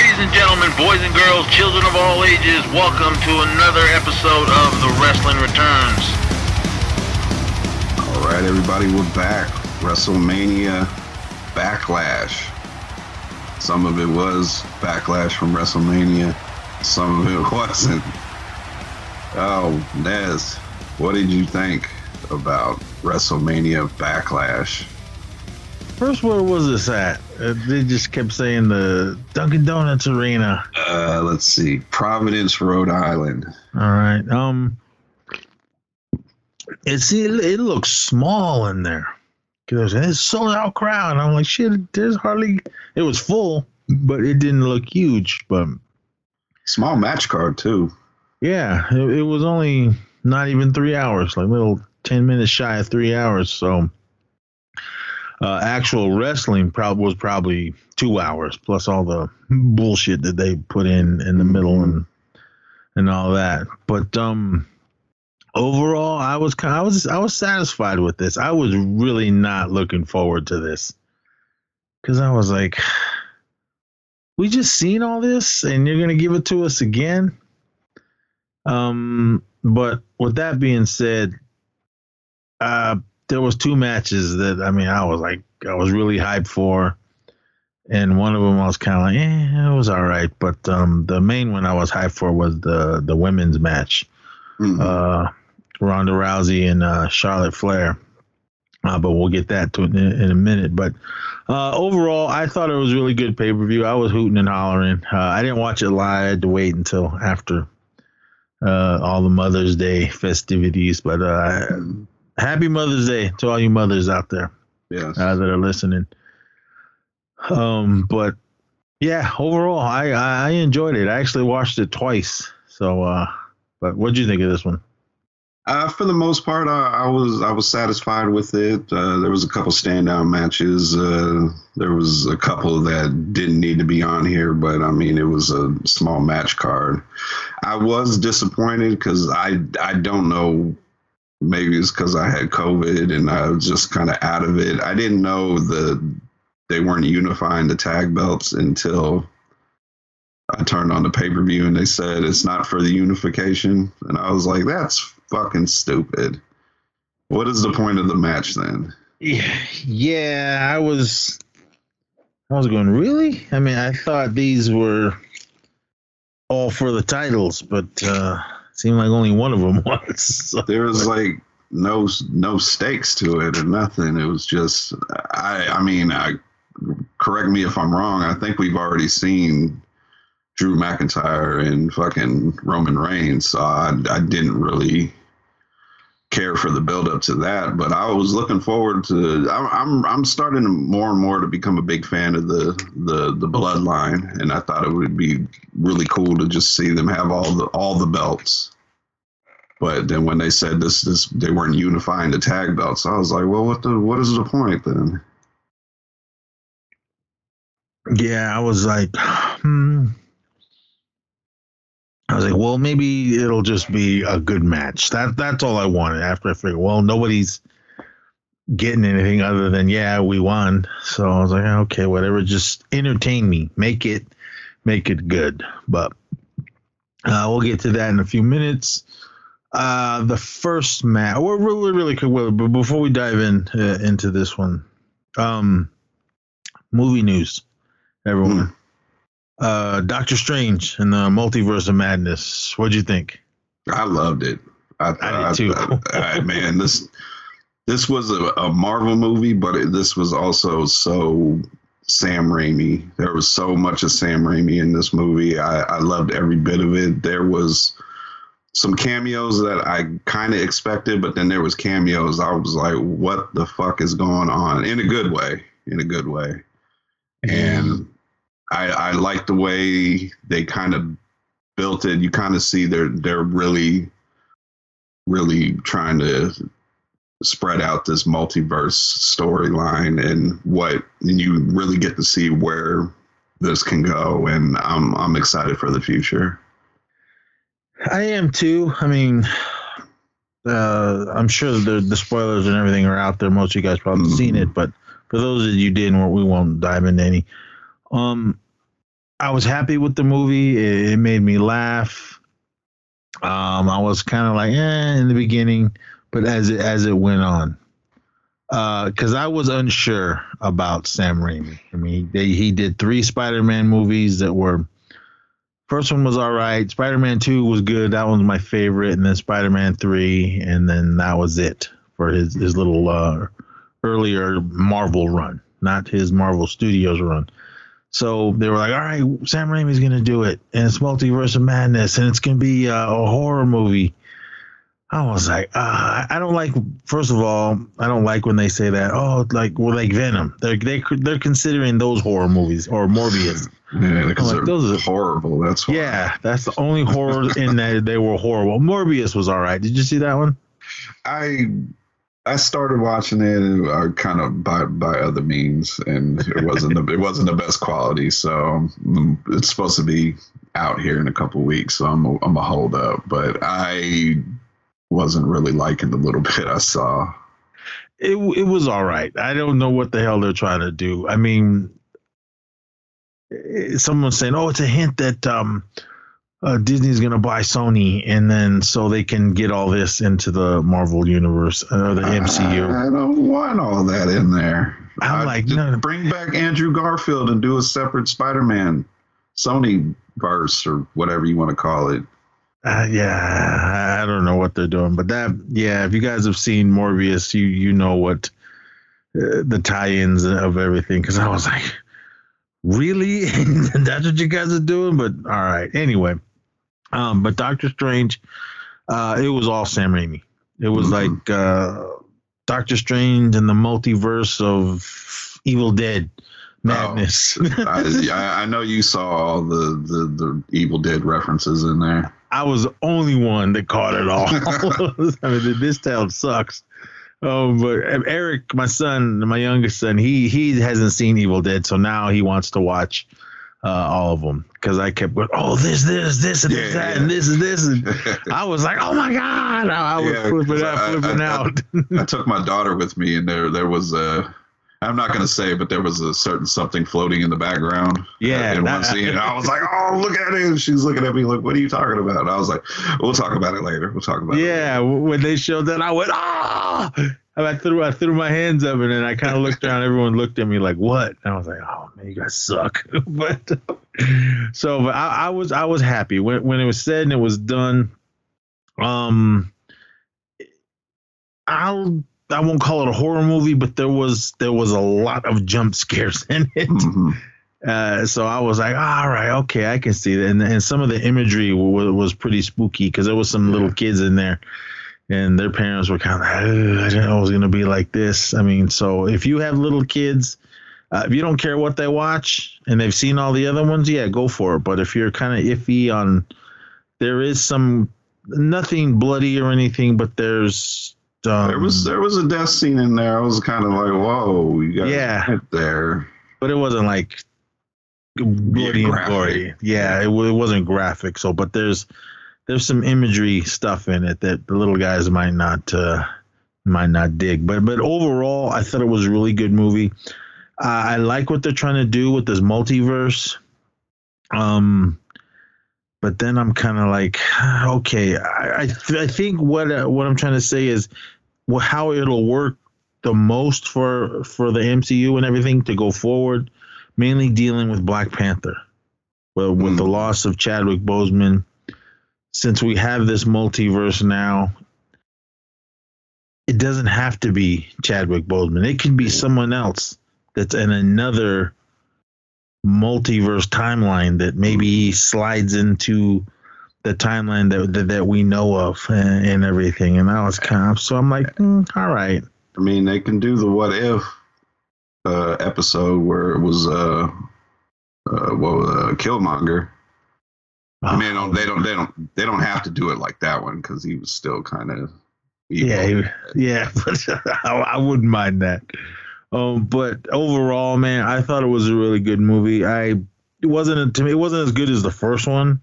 Ladies and gentlemen, boys and girls, children of all ages, welcome to another episode of The Wrestling Returns. All right, everybody, we're back. WrestleMania Backlash. Some of it was backlash from WrestleMania, some of it wasn't. Oh, Nez, what did you think about WrestleMania Backlash? First, where was this at? Uh, they just kept saying the Dunkin' Donuts Arena. Uh, let's see, Providence, Rhode Island. All right. Um, it's it, it looks small in there. Cause it's sold out crowd. I'm like, shit. There's hardly. It was full, but it didn't look huge. But Small match card too. yeah, it, it was only not even three hours. Like little ten minutes shy of three hours. So. Uh, actual wrestling probably was probably two hours plus all the bullshit that they put in in the middle and and all that. But um, overall, I was I was I was satisfied with this. I was really not looking forward to this because I was like, we just seen all this, and you're gonna give it to us again. Um, but with that being said, uh, there was two matches that I mean I was like I was really hyped for, and one of them I was kind of like, eh, it was all right. But um, the main one I was hyped for was the the women's match, Mhm. uh, Ronda Rousey and uh, Charlotte Flair. Uh, but we'll get that to in, in a minute. But uh, overall, I thought it was a really good pay per view. I was hooting and hollering. Uh, I didn't watch it live. I had to wait until after uh, all the Mother's Day festivities. But uh, happy Mother's Day to all you mothers out there yes. uh, that are listening. Um, but yeah, overall, I, I enjoyed it. I actually watched it twice. So, uh, but what'd you think of this one? Uh, for the most part, I, I was I was satisfied with it. Uh, there was a couple standout matches. Uh, there was a couple that didn't need to be on here, but I mean, it was a small match card. I was disappointed because I I don't know. Maybe it's because I had COVID and I was just kind of out of it. I didn't know the they weren't unifying the tag belts until I turned on the pay per view and they said it's not for the unification. And I was like, that's fucking stupid. What is the point of the match then? Yeah, I was, I was going really. I mean, I thought these were all for the titles, but uh, seemed like only one of them was. So, There was like no no stakes to it or nothing. It was just I I mean I correct me if I'm wrong. I think we've already seen Drew McIntyre and fucking Roman Reigns, so I I didn't really care for the build up to that, but I was looking forward to. I'm I'm starting more and more to become a big fan of the the the bloodline, and I thought it would be really cool to just see them have all the all the belts. But then when they said this this they weren't unifying the tag belts, I was like, well, what the what is the point then? yeah, I was like, hmm. I was like, well, maybe it'll just be a good match. That that's all I wanted. After I figured, well, nobody's getting anything other than yeah, we won. So I was like, okay, whatever. Just entertain me. Make it, make it good. But uh, we'll get to that in a few minutes. Uh, the first match, we're really, really quick. Will, But before we dive in uh, into this one, um, movie news, everyone. Uh, Doctor Strange and the Multiverse of Madness. What'd you think? I loved it. I, I did too. I- I- man, this this was a, a Marvel movie, but it, this was also so Sam Raimi. There was so much of Sam Raimi in this movie. I, I loved every bit of it. There was some cameos that I kind of expected, but then there was cameos. I was like, "What the fuck is going on?" In a good way. In a good way. And I, I like the way they kind of built it. You kind of see they're they're really, really trying to spread out this multiverse storyline and what and you really get to see where this can go. And I'm I'm excited for the future. I am too. I mean, uh, I'm sure the the spoilers and everything are out there. Most of you guys probably Mhm. seen it, but for those of you didn't, we won't dive into any. Um, I was happy with the movie. It, it made me laugh. Um, I was kind of like, eh, in the beginning, but as it as it went on, because uh, I was unsure about Sam Raimi. I mean, they, he did three Spider-Man movies that were. First one was all right. Spider-Man Two was good. That was my favorite, and then Spider-Man Three, and then that was it for his his little uh, earlier Marvel run, not his Marvel Studios run. So they were like, all right, Sam Raimi's going to do it. And it's Multiverse of Madness. And it's going to be uh, a horror movie. I was like, uh, I don't like. First of all, I don't like when they say that. Oh, like well, like Venom. They're they they're considering those horror movies or Morbius. Yeah, because like, those are horrible. That's why. yeah. That's the only horror in that they were horrible. Morbius was all right. Did you see that one? I I started watching it uh, kind of by by other means, and it wasn't the, it wasn't the best quality. So um, it's supposed to be out here in a couple weeks, so I'm a, I'm a hold up. But I wasn't really liking the little bit I saw. It it was all right. I don't know what the hell they're trying to do. I mean, eh, someone's saying, "Oh, it's a hint that um, uh, Disney's going to buy Sony, and then so they can get all this into the Marvel universe or the MCU. I don't want all that in there. I'm like, no, bring back Andrew Garfield and do a separate Spider-Man Sony verse or whatever you want to call it. Uh, yeah, I don't know what they're doing, but that, yeah, if you guys have seen Morbius, you you know what uh, the tie-ins of everything. Because I was like, really, that's what you guys are doing? But all right, anyway. Um, but Doctor Strange, uh, it was all Sam Raimi. It was mm-hmm. like uh, Doctor Strange and the multiverse of Evil Dead madness. Oh, I, I, know you saw all the, the, the Evil Dead references in there. I was the only one that caught it all. I mean, this town sucks. Oh, but Eric, my son, my youngest son, he he hasn't seen Evil Dead, so now he wants to watch uh, all of them because I kept going, oh, this, this, this, and yeah, this, that, yeah. and this, and this, and I was like, oh my god, I, I was yeah, flipping out, I, flipping I, out. I, took my daughter with me, and there, there was a. I'm not going to say, but there was a certain something floating in the background. Yeah. In one scene. And I was like, oh, look at it. And she's looking at me like, what are you talking about? And I was like, we'll talk about it later. We'll talk about yeah, it. Yeah. When they showed that, I went, ah. I threw I threw my hands up and then I kind of looked around. Everyone looked at me like, "What?" And I was like, "Oh man, you guys suck." but so, but I, I, was I was happy when when it was said and it was done. Um, I'll I won't call it a horror movie, but there was there was a lot of jump scares in it. Mm-hmm. Uh, so I was like, all right, okay, I can see that. And, and some of the imagery w- was pretty spooky because there was some yeah. little kids in there and their parents were kind of like, I didn't know it was going to be like this. I mean, so if you have little kids, uh, if you don't care what they watch and they've seen all the other ones, yeah, go for it. But if you're kind of iffy on, there is some nothing bloody or anything, but there's um, there was there was a death scene in there. I was kind of like, whoa, you got yeah there, but it wasn't like bloody and gory. Yeah, it, it wasn't graphic. So, but there's there's some imagery stuff in it that the little guys might not uh, might not dig. But but overall, I thought it was a really good movie. Uh, I like what they're trying to do with this multiverse. Um, but then I'm kind of like, okay, I I, th- I think what uh, what I'm trying to say is well, how it'll work the most for for the MCU and everything to go forward, mainly dealing with Black Panther. Well, with mm. the loss of Chadwick Boseman, since we have this multiverse now, it doesn't have to be Chadwick Boseman. It can be someone else that's in another multiverse timeline that maybe slides into the timeline that that, that we know of and, and, everything. And I was kind of so I'm like, mm, all right. I mean, they can do the what if uh, episode where it was uh, uh well uh, Killmonger I mean, don't, they don't, they don't, they don't have to do it like that one because he was still kind of. Yeah, he, yeah, but I, I, wouldn't mind that. Um, but overall, man, I thought it was a really good movie. I it wasn't to me, it wasn't as good as the first one,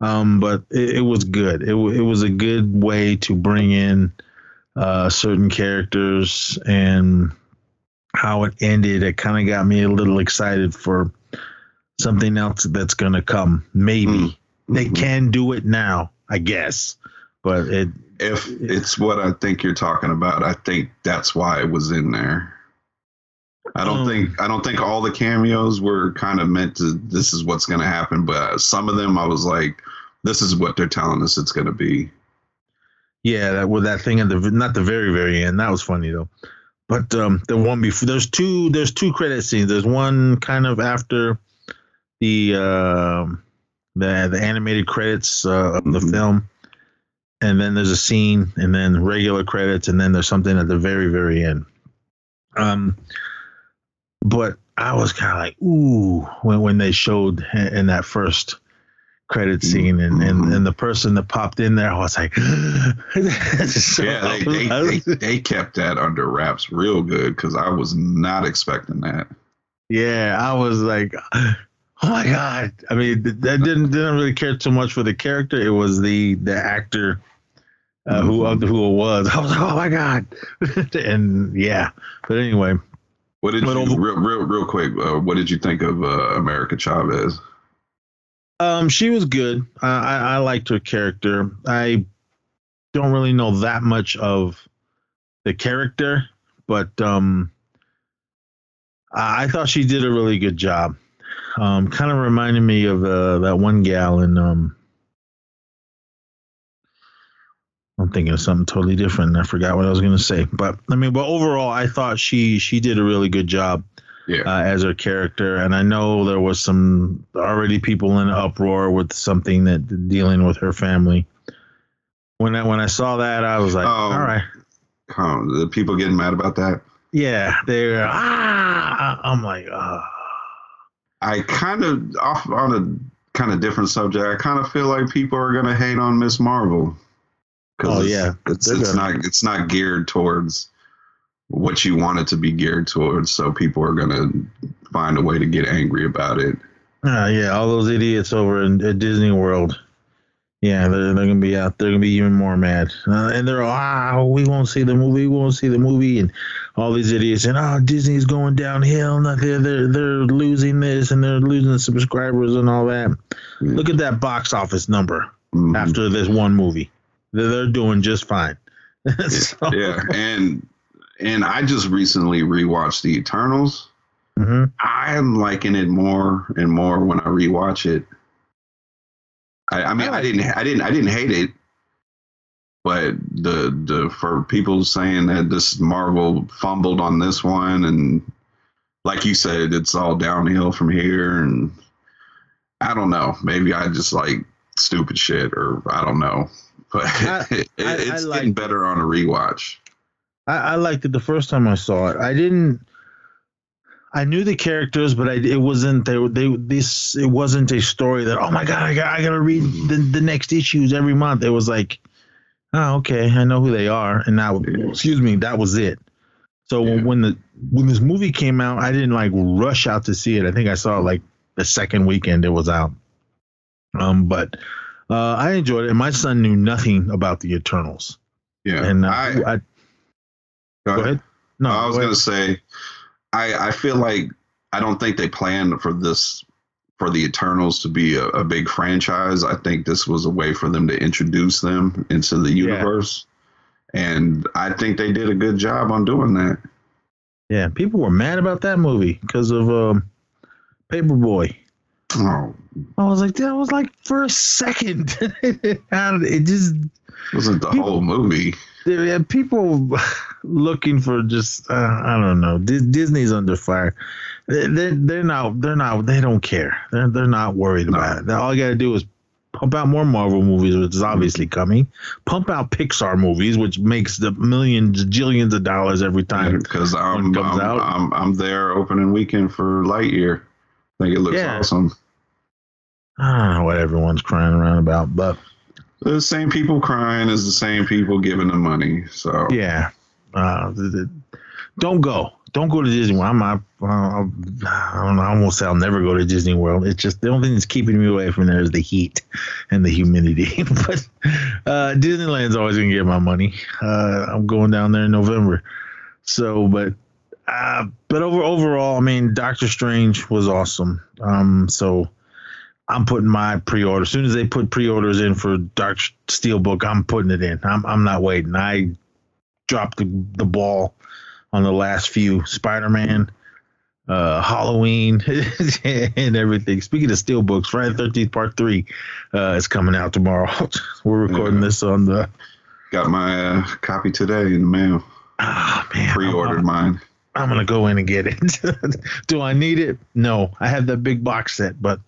um, but it, it was good. It it was a good way to bring in uh, certain characters and how it ended. It kind of got me a little excited for something else that's gonna come. Maybe Mm. They Mhm. can do it now, I guess. But it If it's what I think you're talking about, I think that's why it was in there. I don't Um, think I don't think all the cameos were kind of meant to. This is what's going to happen, but some of them I was like, this is what they're telling us it's going to be. Yeah, that with that thing at the not the very very end. That was funny though. But um the one before there's two there's two credit scenes. There's one kind of after the um the the animated credits uh, of the Mhm. film, and then there's a scene, and then regular credits, and then there's something at the very very end. Um, but I was kind of like, ooh, when when they showed in that first credit scene and, and, Mhm. and the person that popped in there, I was like, So yeah, they, they, they, they kept that under wraps real good because I was not expecting that. yeah, I was like, oh my god. I mean, th- that didn't didn't really care too much for the character. It was the the actor uh, who Mhm. of who it was. I was like, oh my god, and yeah. But anyway, What did you real real real quick? Uh, what did you think of uh, America Chavez? Um, she was good. I, I, I liked her character. I don't really know that much of the character, but um, I, I thought she did a really good job. Um, kind of reminded me of uh, that one gal in. Um, I'm thinking of something totally different. I forgot what I was going to say, but I mean, but overall, I thought she she did a really good job Yeah, uh, as her character. And I know there was some already people in uproar with something that dealing with her family. When I when I saw that, I was like, Um, all right, the people getting mad about that. yeah, they're ah. I'm like, ah. I kind of off on a kind of different subject. I kind of feel like people are gonna hate on Ms. Marvel. Oh, it's, yeah, it's it's not it's not geared towards what you want it to be geared towards. So people are gonna find a way to get angry about it. Ah, yeah, all those idiots over in at Disney World. Yeah, they're, they're gonna be out. They're gonna be even more mad, uh, and they're ah, we won't see the movie. We won't see the movie, and all these idiots and oh, Disney's going downhill. They're they're they're losing this and they're losing subscribers and all that. Yeah. Look at that box office number Mhm. after this one movie. They're, they're doing just fine. So- yeah, and and I just recently rewatched The Eternals. Mhm. I am liking it more and more when I rewatch it. I, I mean, I I, didn't, I didn't, I didn't hate it, but the the for people saying that this Marvel fumbled on this one, and like you said, it's all downhill from here, and I don't know. Maybe I just like stupid shit, or I don't know, but I- it, it's like- getting better on a rewatch. I, I liked it the first time I saw it. I didn't. I knew the characters, but I, it wasn't they, they this it wasn't a story that oh my god I got I gotta read the, the next issues every month. It was like, oh okay I know who they are, and now excuse me that was it. So Yeah. when the when this movie came out, I didn't like rush out to see it. I think I saw it like the second weekend it was out. Um, but uh, I enjoyed it. And my son knew nothing about the Eternals, Yeah, and uh, I, I, go ahead. No, I was go gonna say, I I feel like I don't think they planned for this for the Eternals to be a, a big franchise. I think this was a way for them to introduce them into the Yeah. universe, and I think they did a good job on doing that. Yeah, people were mad about that movie because of um, Paperboy. Oh, I was like, that was like for a second. It just wasn't the People- whole movie? There yeah, people looking for just uh, I don't know. Dis- Disney's under fire. They- They're they're not they're not they don't care. They're they're not worried No. about it. All you got to do is pump out more Marvel movies, which is obviously coming. Pump out Pixar movies, which makes the millions, jillions of dollars every time. Because one I'm comes I'm, out. I'm I'm there opening weekend for Lightyear. I think it looks Yeah. awesome. I don't know what everyone's crying around about, but The same people crying is the same people giving the money. So Yeah. Uh, th- th- don't go. Don't go to Disney World. I'm not, uh, I don't know. I won't say I'll never go to Disney World. It's just the only thing that's keeping me away from there is the heat and the humidity. but uh, Disneyland's always to get my money. Uh, I'm going down there in November. So, but Uh, but over overall, I mean, Doctor Strange was awesome. Um, so I'm putting my pre-order as soon as they put pre-orders in for Dark Steelbook. I'm putting it in. I'm I'm not waiting. I dropped the, the ball on the last few Spider-Man, uh, Halloween, and everything. Speaking of Steelbooks, Friday Thirteenth Part Three uh, is coming out tomorrow. We're recording Yeah. this on the. Got my uh, copy today in the mail. Ah man, Pre-ordered I'm, mine. I'm gonna go in and get it. Do I need it? No, I have that big box set, but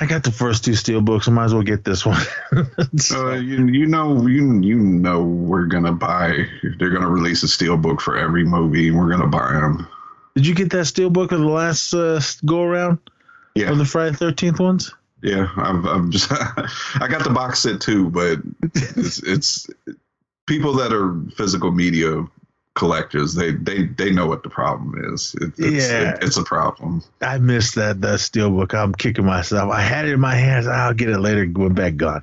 I got the first two steel books. I might as well get this one. Uh, you you know you you know we're gonna buy. They're gonna release a steel book for every movie, and we're gonna buy them. Did you get that steel book of the last uh, go around Yeah, of the Friday Thirteenth ones? yeah. I've, I'm just I got the box set too, but it's, it's people that are physical media collectors. They they they know what the problem is. It, it's, Yeah. it- it's a problem. I missed that that Steelbook. I'm kicking myself. I had it in my hands. I'll get it later. Went back gone.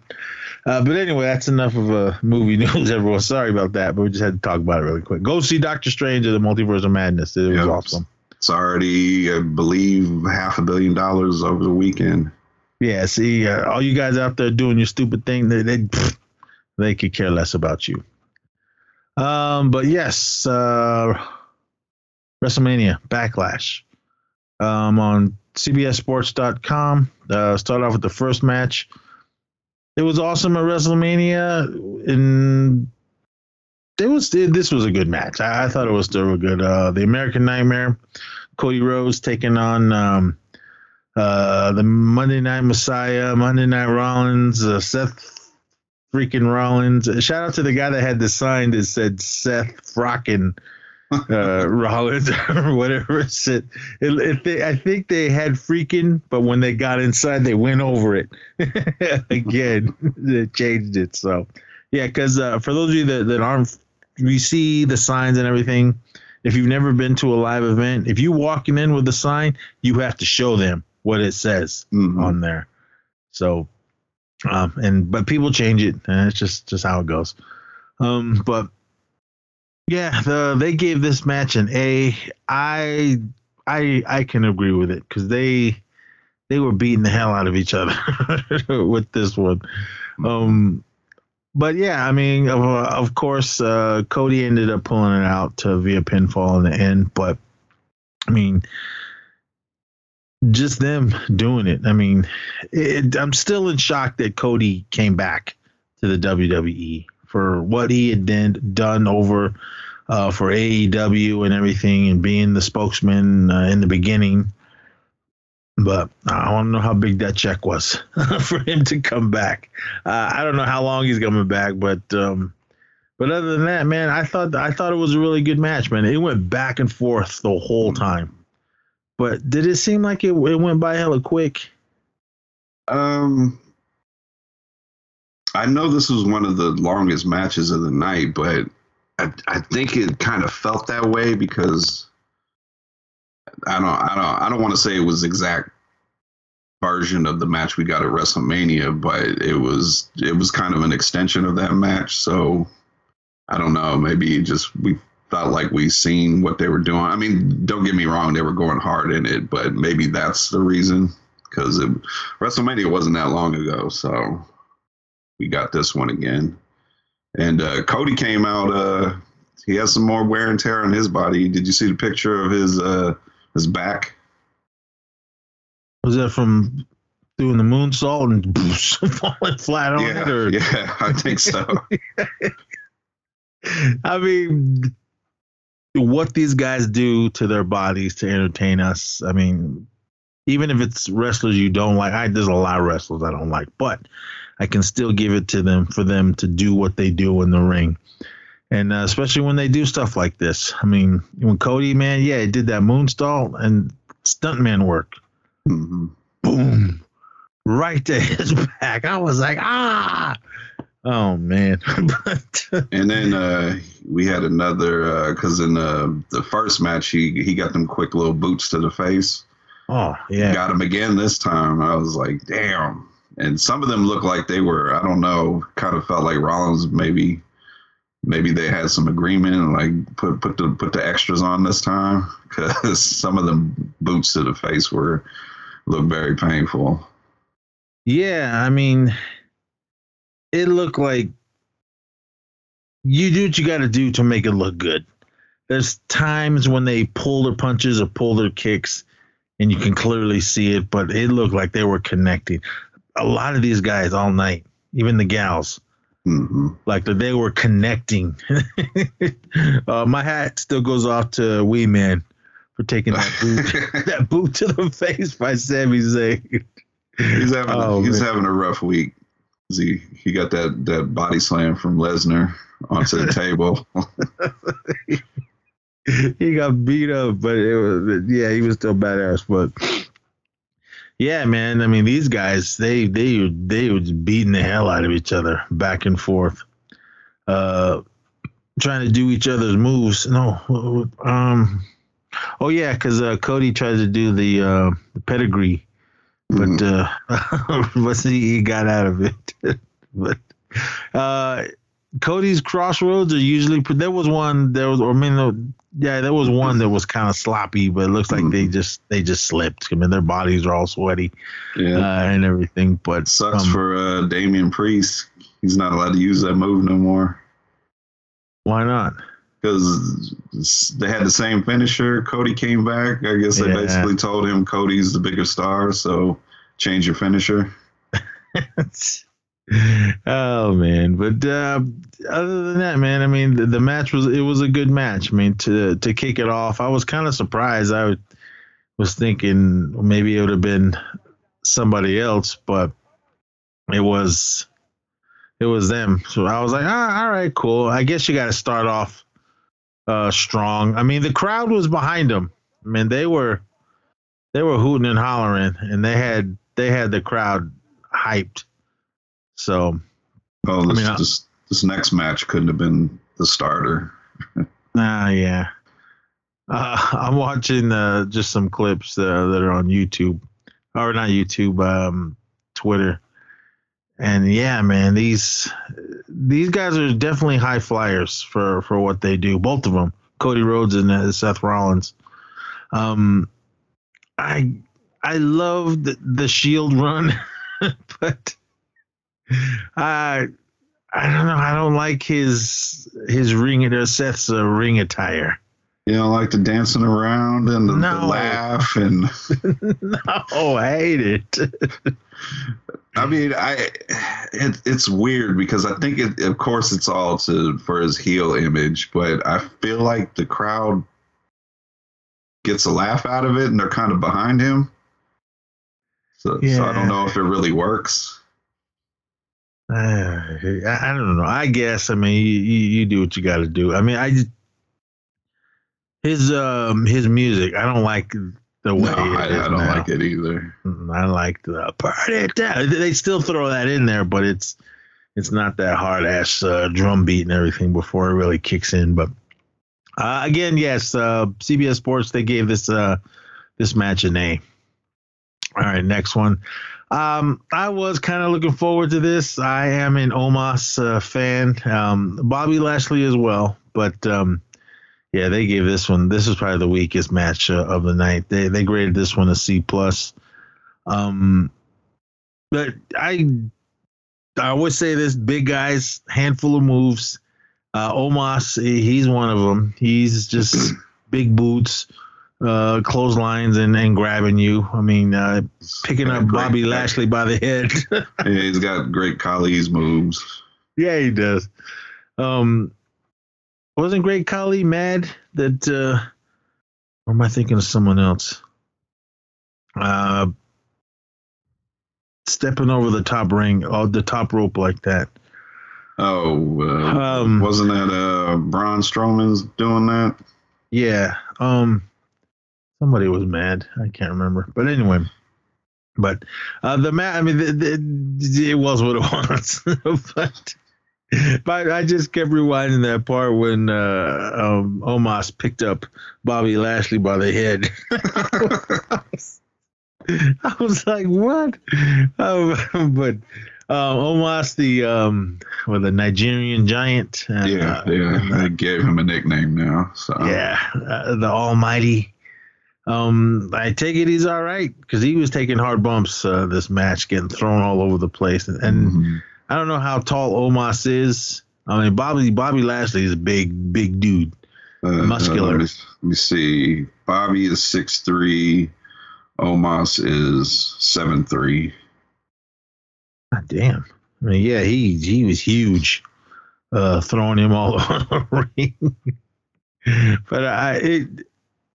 Uh, but anyway, that's enough of uh, movie news, everyone. Sorry about that, but we just had to talk about it really quick. Go see Doctor Strange and the Multiverse of Madness. It was awesome. It's already, I believe, half a billion dollars over the weekend. Yeah, see, uh, all you guys out there doing your stupid thing, they they, pfft, they could care less about you. Um, but yes, uh, WrestleMania Backlash um, on CBSSports.com. Uh, start off with the first match. It was awesome at WrestleMania, and it was this was a good match. I, I thought it was still good. Uh, the American Nightmare, Cody Rhodes taking on. Um, uh, the Monday Night Messiah, Monday Night Rollins, uh, Seth freaking Rollins. Shout out to the guy that had the sign that said Seth frockin' uh, Rollins or whatever it said. It, it, they, I think they had freaking, but when they got inside, they went over it again. they changed it. So, yeah, because uh, for those of you that, that aren't, we see the signs and everything. If you've never been to a live event, if you're walking in with a sign, you have to show them what it says Mhm. on there. So, um, and but people change it, and it's just just how it goes. Um, but yeah, the they gave this match an A. I I I can agree with it because they they were beating the hell out of each other with this one. Um, but yeah, I mean, of, of course, uh, Cody ended up pulling it out to via pinfall in the end. But I mean, just them doing it. I mean, it, I'm still in shock that Cody came back to the WWE for what he had done, done over uh, for AEW and everything, and being the spokesman uh, in the beginning. But I don't know how big that check was for him to come back. Uh, I don't know how long he's coming back, but um, but other than that, man, I thought I thought it was a really good match, man. It went back and forth the whole time. But did it seem like it, it went by hella quick? Um, I know this was one of the longest matches of the night, but I, I think it kind of felt that way because I don't, I don't, I don't want to say it was exact version of the match we got at WrestleMania, but it was, it was kind of an extension of that match. So I don't know, maybe just we felt like we seen what they were doing. I mean, don't get me wrong, they were going hard in it, but maybe that's the reason because WrestleMania wasn't that long ago, so we got this one again. And uh, Cody came out. Uh, he has some more wear and tear on his body. Did you see the picture of his uh, his back? Was that from doing the moonsault and falling flat on yeah, it? Or yeah, I think so. I mean, what these guys do to their bodies to entertain us. I mean, even if it's wrestlers you don't like, I, there's a lot of wrestlers I don't like, but I can still give it to them for them to do what they do in the ring. And uh, especially when they do stuff like this. I mean, when Cody, man, yeah, he did that moonsault and stuntman work. Mhm. Boom. Right to his back. I was like, ah. Oh, man. but, uh, And then uh, we had another uh, because in the the first match he he got them quick little boots to the face. oh, yeah. Got him again this time. I was like, damn. And some of them looked like they were, I don't know, kind of felt like Rollins maybe maybe they had some agreement and like put put the put the extras on this time because some of the boots to the face were look very painful. Yeah, I mean, it looked like you do what you got to do to make it look good. There's times when they pull their punches or pull their kicks, and you can clearly see it, but it looked like they were connecting. A lot of these guys all night, even the gals, hmm like that they were connecting. uh, my hat still goes off to Wee Man for taking that boot, that boot to the face by Sami Zayn. he's having Oh, he's man. having a rough week. He he got that that body slam from Lesnar onto the table. he got beat up, but it was yeah, he was still badass. But yeah, man, I mean these guys they they they was beating the hell out of each other back and forth, uh, trying to do each other's moves. No, um, oh yeah, because uh, Cody tries to do the uh, the pedigree, but Mhm. uh, but he got out of it. but uh, Cody's crossroads are usually there was one there was or I mean yeah there was one that was kind of sloppy, but it looks like they just they just slipped. I mean their bodies are all sweaty yeah, uh, and everything. But sucks um, for uh, Damian Priest. He's not allowed to use that move no more. why not? Because they had the same finisher. Cody came back. I guess they Yeah. basically told him Cody's the bigger star, so change your finisher. oh man, but uh, other than that, man, I mean the, the match was it was a good match. I mean to to kick it off, I was kind of surprised. I was thinking maybe it would have been somebody else, but it was it was them. So I was like, ah, all right, cool. I guess you got to start off uh, strong. I mean, the crowd was behind them. I mean, they were they were hooting and hollering, and they had they had the crowd hyped. So Oh, this, mean, I- this this next match couldn't have been the starter. Ah, yeah. Uh, I'm watching uh, just some clips uh, that are on YouTube, or not YouTube, um, Twitter, and yeah, man, these these guys are definitely high flyers for for what they do. Both of them, Cody Rhodes and uh, Seth Rollins. Um, I I love the, the Shield run, but I I don't know. I don't like his his ring. uh, Seth's uh, ring attire. You know, like the dancing around and the, the laugh, and no, I hate it. I mean, I it, it's weird because I think it, of course, it's all to for his heel image, but I feel like the crowd gets a laugh out of it, and they're kind of behind him. So, so I don't know if it really works. Uh, I, I don't know. I guess. I mean, you, you, you do what you got to do. I mean, I just his um his music. I don't like the way. No, it I, is I don't now. like it either. Mm, I like the party down. They still throw that in there, but it's it's not that hard ass uh, drum beat and everything before it really kicks in. But uh, again, yes, uh, CBS Sports they gave this uh, this match an A. All right, next one. Um, I was kind of looking forward to this. I am an Omos uh, fan, um, Bobby Lashley as well, but um, yeah, they gave this one. This is probably the weakest match uh, of the night. They they graded this one a C plus. Um, but I I always say this: big guys, handful of moves. Uh, Omos, he's one of them. He's just big boots, uh, clotheslines, and and grabbing you. I mean, uh, picking up great- Bobby Lashley by the head. Yeah, he's got great Khali's moves. yeah, he does. Um, wasn't Great Khali mad that? uh Or am I thinking of someone else? Uh, stepping over the top ring, oh, the top rope like that. Oh, uh, Um, wasn't that uh, Braun Strowman's doing that? Yeah. Um somebody was mad. I can't remember. But anyway. But uh the match I mean the, the, it was what it was. but but I just kept rewinding that part when uh um Omos picked up Bobby Lashley by the head. I was like, what? Um, but Um, Omos, the um, with a Nigerian giant. and, Yeah, uh, yeah. and, uh, They gave him a nickname now. So yeah, uh, the Almighty. Um, I take it he's all right because he was taking hard bumps uh, this match, getting thrown all over the place, and, and Mhm. I don't know how tall Omos is. I mean, Bobby Bobby Lashley is a big big dude. Uh, uh, muscular. let, me, let me see. Bobby is six three. Omos is seven three. God damn. I mean, yeah, he he was huge, uh, throwing him all over the ring. but I it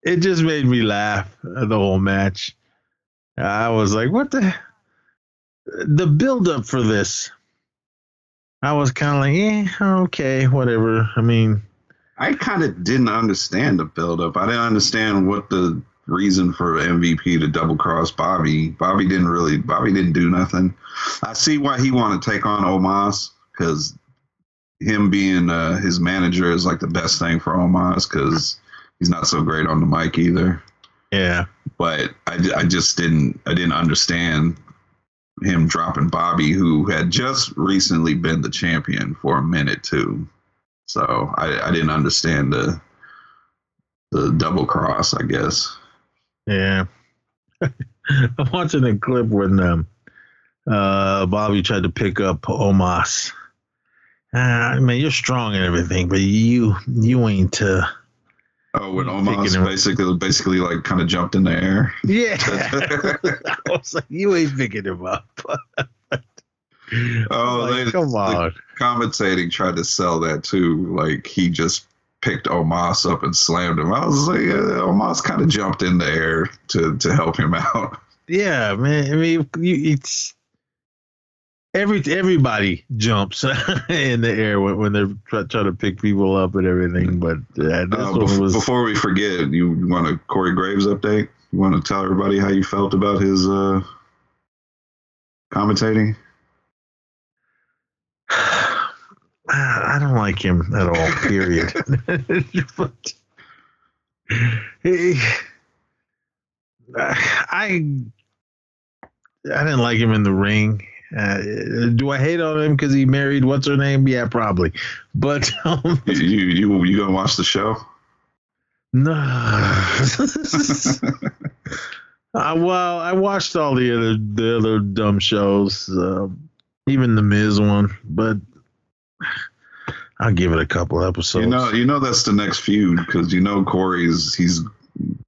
it just made me laugh uh, the whole match. I was like, what the the build up for this. I was kind of like, yeah, okay, whatever. I mean, I kind of didn't understand the buildup. I didn't understand what the reason for MVP to double cross Bobby. Bobby didn't really. Bobby didn't do nothing. I see why he wanted to take on Omos because him being uh, his manager is like the best thing for Omos because he's not so great on the mic either. yeah, But I, I just didn't. I didn't understand him dropping Bobby, who had just recently been the champion for a minute too. So I, I didn't understand the the double cross. I guess. yeah. I'm watching a clip when um, uh, Bobby tried to pick up Omos. Uh, I mean, you're strong and everything, but you you ain't. Uh, Oh, when Omos him- basically basically like kind of jumped in the air. yeah, I was like, you ain't picking him up. Oh, Like, they- come on. Commentating tried to sell that too. Like he just picked Omos up and slammed him. I was like, yeah, Omos kind of jumped in the air to to help him out. Yeah, man. I mean, you, it's every everybody jumps in the air when, when they're try, trying to pick people up and everything. But uh, this Uh, one was before we forget, you want a Corey Graves update? You want to tell everybody how you felt about his uh, commentating? I don't like him at all. Period. but he, I I didn't like him in the ring. Uh, do I hate on him because he married what's her name? Yeah, probably. But um, You you you, gonna watch the show? no. Uh, well, I watched all the other the other dumb shows, um, even the Miz one, but I'll give it a couple episodes. You know, you know that's the next feud because you know Corey's he's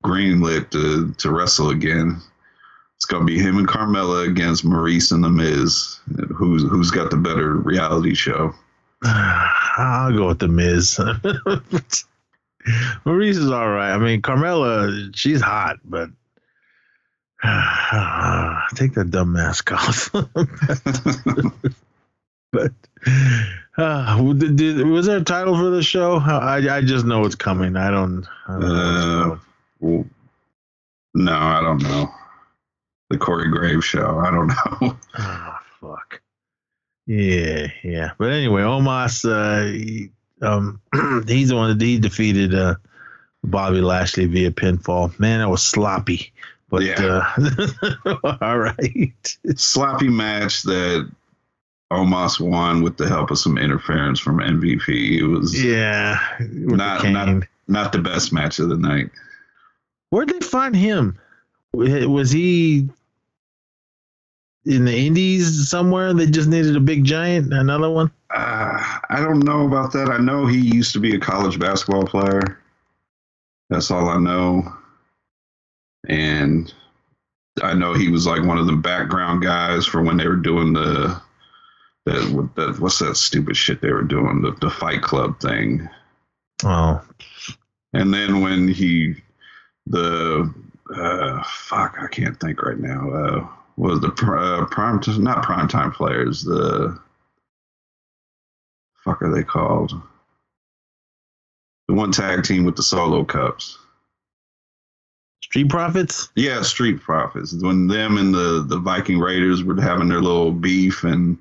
greenlit to to wrestle again. It's gonna be him and Carmella against Maurice and the Miz. Who's who's got the better reality show? I'll go with the Miz. Maurice is all right. I mean, Carmella, she's hot, but take that dumb mask off. but uh, did, did- was there a title for the show? I, I just know it's coming. I don't. I don't know Uh, well, no, I don't know. The Corey Graves show. I don't know. Oh, fuck. Yeah, yeah. But anyway, Omos, uh, he, um, he's the one that he defeated uh, Bobby Lashley via pinfall. Man, that was sloppy. But Yeah. uh, all right. Sloppy match that Omos won with the help of some interference from MVP. It was Yeah. Not- not- not the best match of the night. Where'd they find him? Was he in the Indies somewhere? They just needed a big giant, another one. Uh, I don't know about that. I know he used to be a college basketball player. That's all I know. And I know he was like one of the background guys for when they were doing the that what that what's that stupid shit they were doing the the Fight Club thing. Oh, And then when he the uh, fuck I can't think right now. Uh, was the pr- uh, prime t- not prime time players the fuck are they called? The one tag team with the solo cups. Street Profits. Yeah, Street Profits. When them and the the Viking Raiders were having their little beef and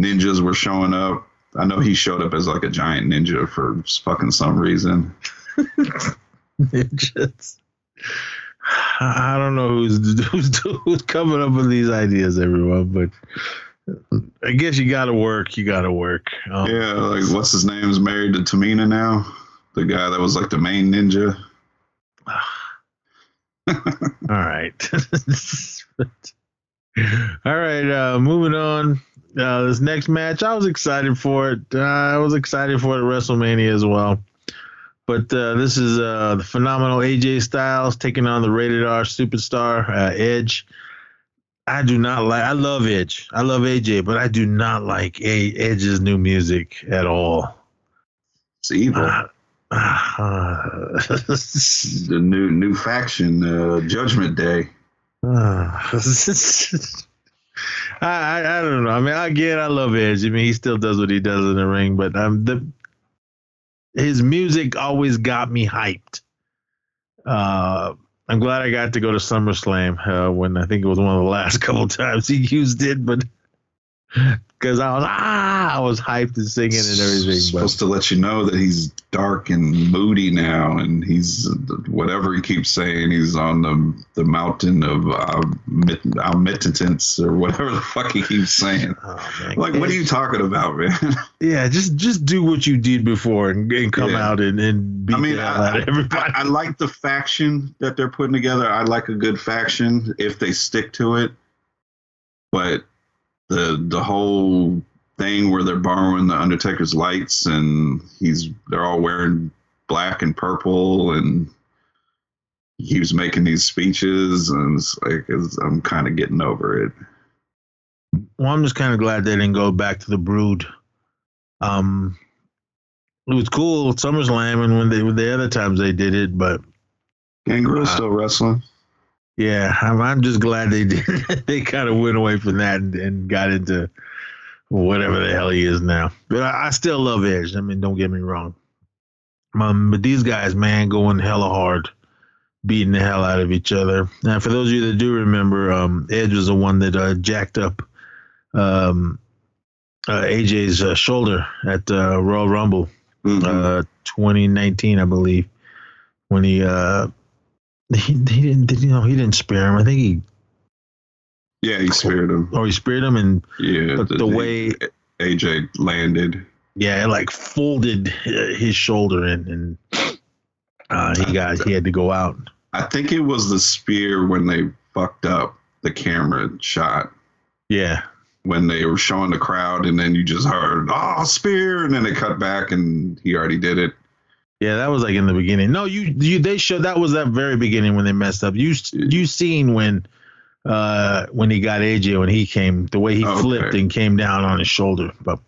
ninjas were showing up. I know he showed up as like a giant ninja for fucking some reason. Ninjas. I don't know who's, who's who's coming up with these ideas, everyone, but I guess you got to work. You got to work. Um, Yeah, like what's his name is married to Tamina now. The guy that was like the main ninja. All right. All right. Uh, moving on. Uh, this next match, I was excited for it. Uh, I was excited for it at WrestleMania as well. But uh, this is uh, the phenomenal AJ Styles taking on the rated R superstar uh, Edge. I do not like. I love Edge. I love AJ, but I do not like A- Edge's new music at all. It's evil. Uh, uh, the new new faction, uh, Judgment Day. I, I I don't know. I mean, again, I love Edge. I mean, he still does what he does in the ring, but um, the his music always got me hyped. Uh, I'm glad I got to go to SummerSlam uh, when I think it was one of the last couple times he used it, but because I was ah, I was hyped and singing and everything. Supposed But to let you know that he's dark and moody now, and he's whatever he keeps saying. He's on the the mountain of uh, mit- omnipotence or whatever the fuck he keeps saying. oh. Like, what are you talking about, man? Yeah, just just do what you did before and, and come Yeah. out and, and beat I mean, the hell out I, everybody. I, I like the faction that they're putting together. I like a good faction if they stick to it. But the the whole thing where they're borrowing the Undertaker's lights and he's they're all wearing black and purple and he was making these speeches and it's like it's, I'm kind of getting over it. well, I'm just kind of glad they didn't go back to the Brood. Um, it was cool SummerSlam and when they the other times they did it, but Gangrel's Uh, still wrestling. Yeah, I'm, I'm just glad they did. they kind of went away from that and, and got into whatever the hell he is now. But I, I still love Edge. I mean, don't get me wrong. Um, but these guys, man, going hella hard, beating the hell out of each other. Now, for those of you that do remember, um, Edge was the one that uh, jacked up um, uh, AJ's uh, shoulder at uh, Royal Rumble Mhm. uh 2019 i believe when he uh he, he didn't did, you know he didn't spare him i think he yeah, he speared him. or he speared him and Yeah, but the way AJ landed. yeah it like folded uh, his shoulder in and uh he got he had to go out I think it was the spear when they fucked up the camera shot yeah when they were showing the crowd, and then you just heard "oh spear," and then they cut back, and he already did it. Yeah that was like in the beginning no you you they showed that was that very beginning when they messed up you you seen when uh when he got aj when he came the way he Okay. flipped and came down on his shoulder but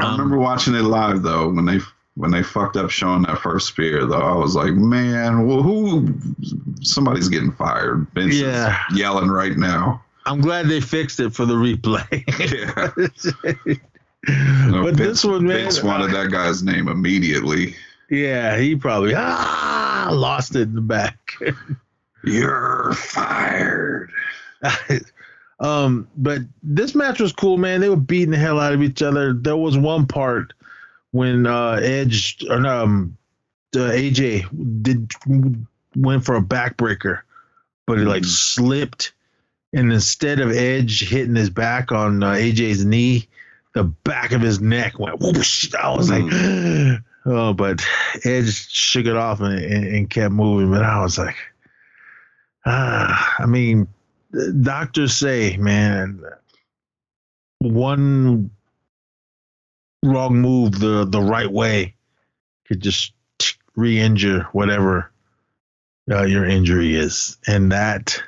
I um, remember watching it live though when they when they fucked up showing that first spear though. I was like, man, well, who? Somebody's getting fired. Vince Yeah. yelling right now. i'm glad they fixed it for the replay Yeah. No, but Vince, this one, man, Vince wanted that guy's name immediately. Yeah, he probably ah lost it in the back. You're fired. um, but this match was cool, man. They were beating the hell out of each other. There was one part when uh, Edge or no, um, uh, AJ did went for a backbreaker, but he like Mhm. slipped, and instead of Edge hitting his back on uh, AJ's knee, the back of his neck went whoosh. I was like, oh, but Edge shook it off and, and, and kept moving. But I was like, ah, I mean, doctors say, man, one wrong move the the right way could just re-injure whatever uh, your injury is, and that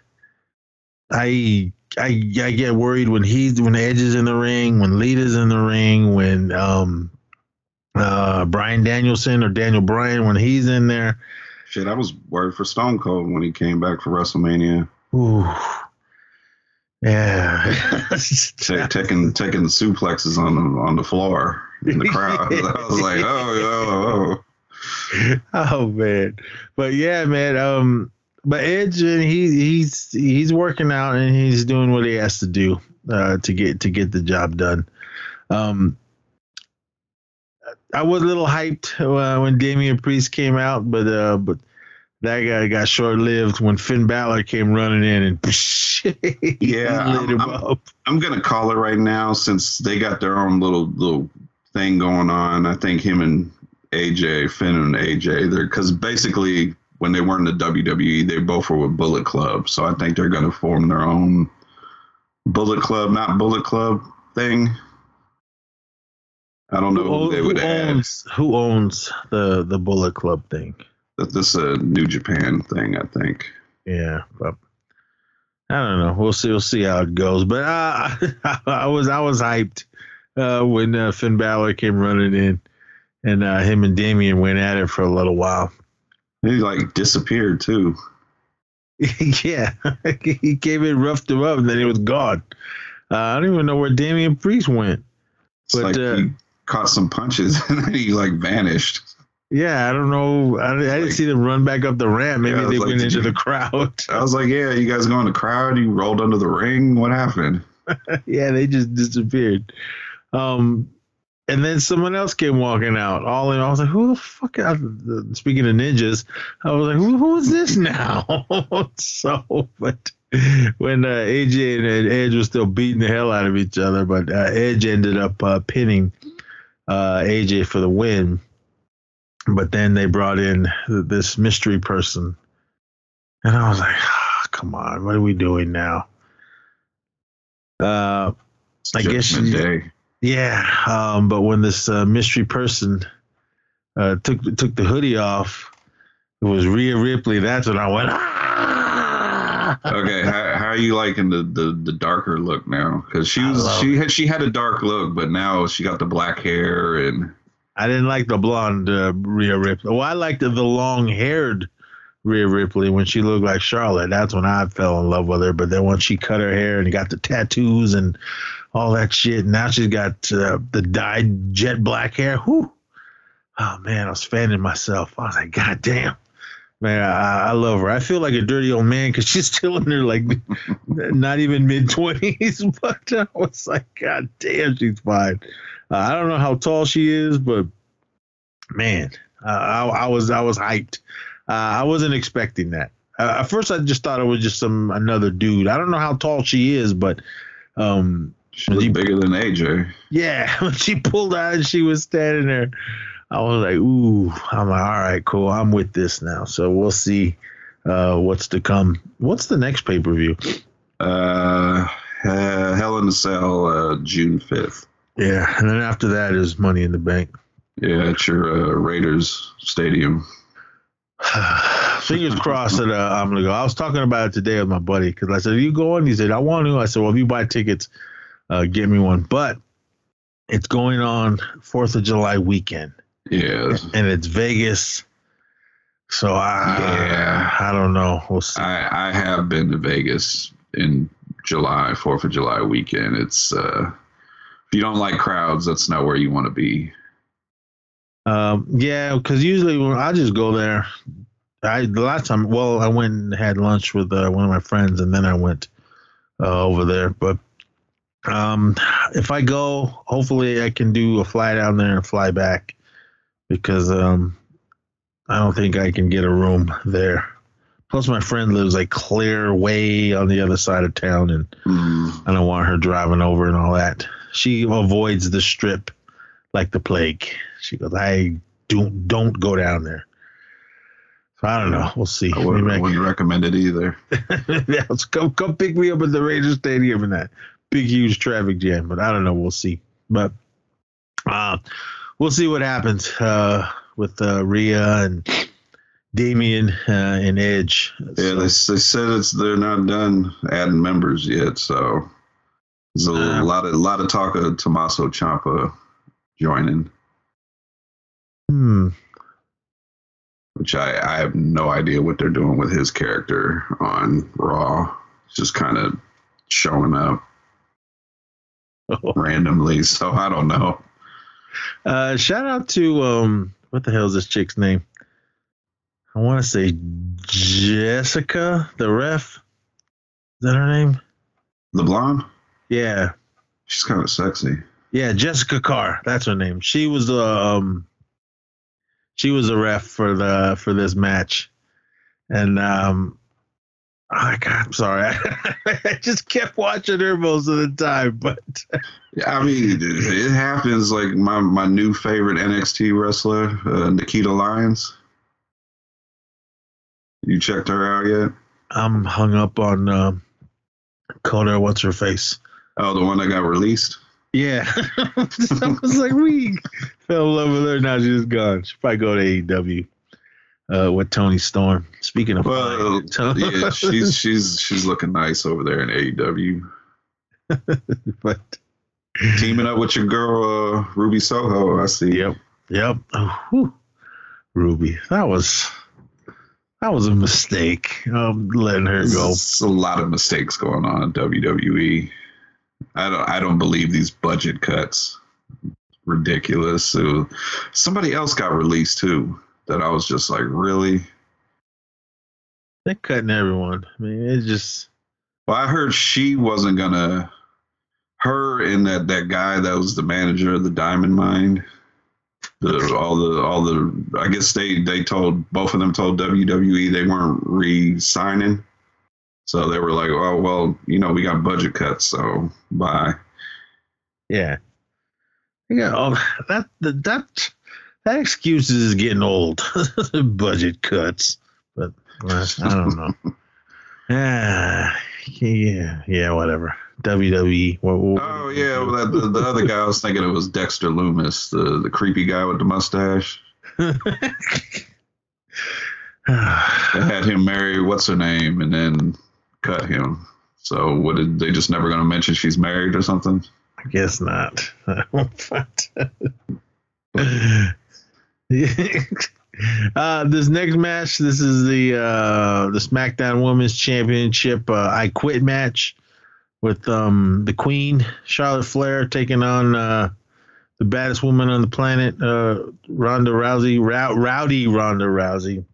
I I I get worried when he's when Edge is in the ring, when Lita's in the ring, when um uh Bryan Danielson or Daniel Bryan when he's in there. Shit, I was worried for Stone Cold when he came back for WrestleMania. Ooh. Yeah. Ta- taking taking the suplexes on the on the floor in the crowd. I was like, oh, oh, oh. oh man. But yeah, man, um but Edge and he he's he's working out and he's doing what he has to do uh to get to get the job done. Um I was a little hyped uh, when Damian Priest came out, but uh but that guy got short lived when Finn Balor came running in and Yeah, I'm- I'm- I'm gonna call it right now since they got their own little little thing going on. I think him and AJ, Finn and AJ, they're because basically when they were in the WWE, they both were with Bullet Club. So I think they're gonna form their own Bullet Club, not Bullet Club thing. I don't know who Who, they who would add. owns who owns the the Bullet Club thing? That this is a New Japan thing, I think. Yeah, but I don't know. We'll see. We'll see how it goes. But uh, I was I was hyped uh, when uh, Finn Balor came running in, and uh, him and Damian went at it for a little while. He like disappeared too. yeah, he came in, roughed him up, and then he was gone. Uh, I don't even know where Damian Priest went. It's But, like uh, he caught some punches and then he like vanished. Yeah, I don't know. I, I didn't Like- see them run back up the ramp. Maybe Yeah, they like, went into you- the crowd. I was like, yeah, you guys go in the crowd, you rolled under the ring. What happened? yeah, they just disappeared. Um, and then someone else came walking out. All in, I was like, "Who the fuck?" I, speaking of ninjas, I was like, "Who, who is this now?" so, but when uh, AJ and Edge were still beating the hell out of each other, but uh, Edge ended up uh, pinning uh, AJ for the win. But then they brought in this mystery person, and I was like, "Ah, "Come on, what are we doing now?" Uh, I guess you- yeah, um, but when this uh, mystery person uh, took took the hoodie off, it was Rhea Ripley. That's when I went. Ah! Okay, how, how are you liking the, the, the darker look now? Because she was she had she had a dark look, but now she got the black hair and I didn't like the blonde uh, Rhea Ripley. Well, I liked the, the long haired Rhea Ripley when she looked like Charlotte. That's when I fell in love with her. But then once she cut her hair and got the tattoos and all that shit, now she's got uh, the dyed jet black hair. Whew. Oh man, I was fanning myself. I was like, God damn. Man, I, I love her. I feel like a dirty old man because she's still in her like not even mid twenties. But I was like, God damn, she's fine. Uh, I don't know how tall she is, but man, uh, I, I was I was hyped. Uh, I wasn't expecting that. Uh, at first, I just thought it was just some another dude. I don't know how tall she is, but um, she bigger than AJ. yeah, when she pulled out and she was standing there, I was like, ooh, I'm like, all right, cool. I'm with this now. So we'll see uh, what's to come. What's the next pay per view? Uh, uh, Hell in a Cell, uh, June fifth. Yeah, and then after that is Money in the Bank. Yeah, at your uh, Raiders stadium. Fingers crossed that uh, I'm gonna go. I was talking about it today with my buddy because I said, "Are you going?" He said, "I want to." I said, "Well, if you buy tickets, uh, get me one." But it's going on Fourth of July weekend, Yeah, and it's Vegas. So I, Yeah. I don't know. We'll see. I I have been to Vegas in July, Fourth of July weekend. It's uh, if you don't like crowds, that's not where you want to be. Um, yeah, because usually when I just go there. I the last time, well, I went and had lunch with uh, one of my friends, and then I went uh, over there. But um, if I go, hopefully I can do a fly down there and fly back because um, I don't think I can get a room there. Plus, my friend lives like clear way on the other side of town, and Mm, I don't want her driving over and all that. She avoids the strip like the plague. She goes, I don't don't go down there. So I don't know. We'll see. I wouldn't, I wouldn't recommend it either. yeah, let's come come pick me up at the Ranger Stadium and that big huge traffic jam. But I don't know. We'll see. But uh, we'll see what happens uh, with uh, Rhea and Damian uh, and Edge. Yeah, they, they said it's they're not done adding members yet, so there's a Uh. lot of lot of talk of Tommaso Ciampa joining, hmm. which I I have no idea what they're doing with his character on Raw. It's just kind of showing up randomly, so I don't know. Uh, shout out to um, what the hell is this chick's name? I want to say Jessica, the ref. Is that her name? The blonde, Yeah, she's kind of sexy. yeah, Jessika Carr. That's her name. She was the um, she was the ref for the for this match, and um, oh God, I'm sorry, I just kept watching her most of the time. But I mean, it happens. Like my my new favorite NXT wrestler, uh, Nikita Lyons. You checked her out yet? I'm hung up on uh, Coda. What's her face? Oh, the one that got released. Yeah, I was like, we fell in love with her. Now she's gone. She'll probably go to AEW uh, with Toni Storm. Speaking of, Well, yeah, she's she's she's looking nice over there in AEW. but Teaming up with your girl uh, Ruby Soho. I see. Yep. Yep. Oh. Ruby. That was that was a mistake. Um, letting her go. There's a lot of mistakes going on in WWE. I don't I don't believe these budget cuts. Ridiculous. So somebody else got released too. That I was just like, really? They're cutting everyone. I mean, it's just Well, I heard she wasn't gonna. Her and that that guy that was the manager of the Diamond Mine. The all the all the I guess they they told both of them told WWE they weren't re-signing, so they were like, oh well, you know we got budget cuts, so bye. yeah. Yeah. Oh, that that that, excuse is getting old. Budget cuts, but uh, I don't know. Ah, yeah, yeah, whatever. WWE. What, what, Oh yeah, well, that, the, the other guy I was thinking it was Dexter Lumis, the the creepy guy with the mustache. They had him marry what's her name, and then cut him. So what did they just never going to mention she's married or something? I guess not. Uh, this next match, this is the uh, the SmackDown Women's Championship uh, I Quit match with um, the Queen Charlotte Flair taking on uh, the baddest woman on the planet, uh, Ronda Rousey, Row- Rowdy Ronda Rousey.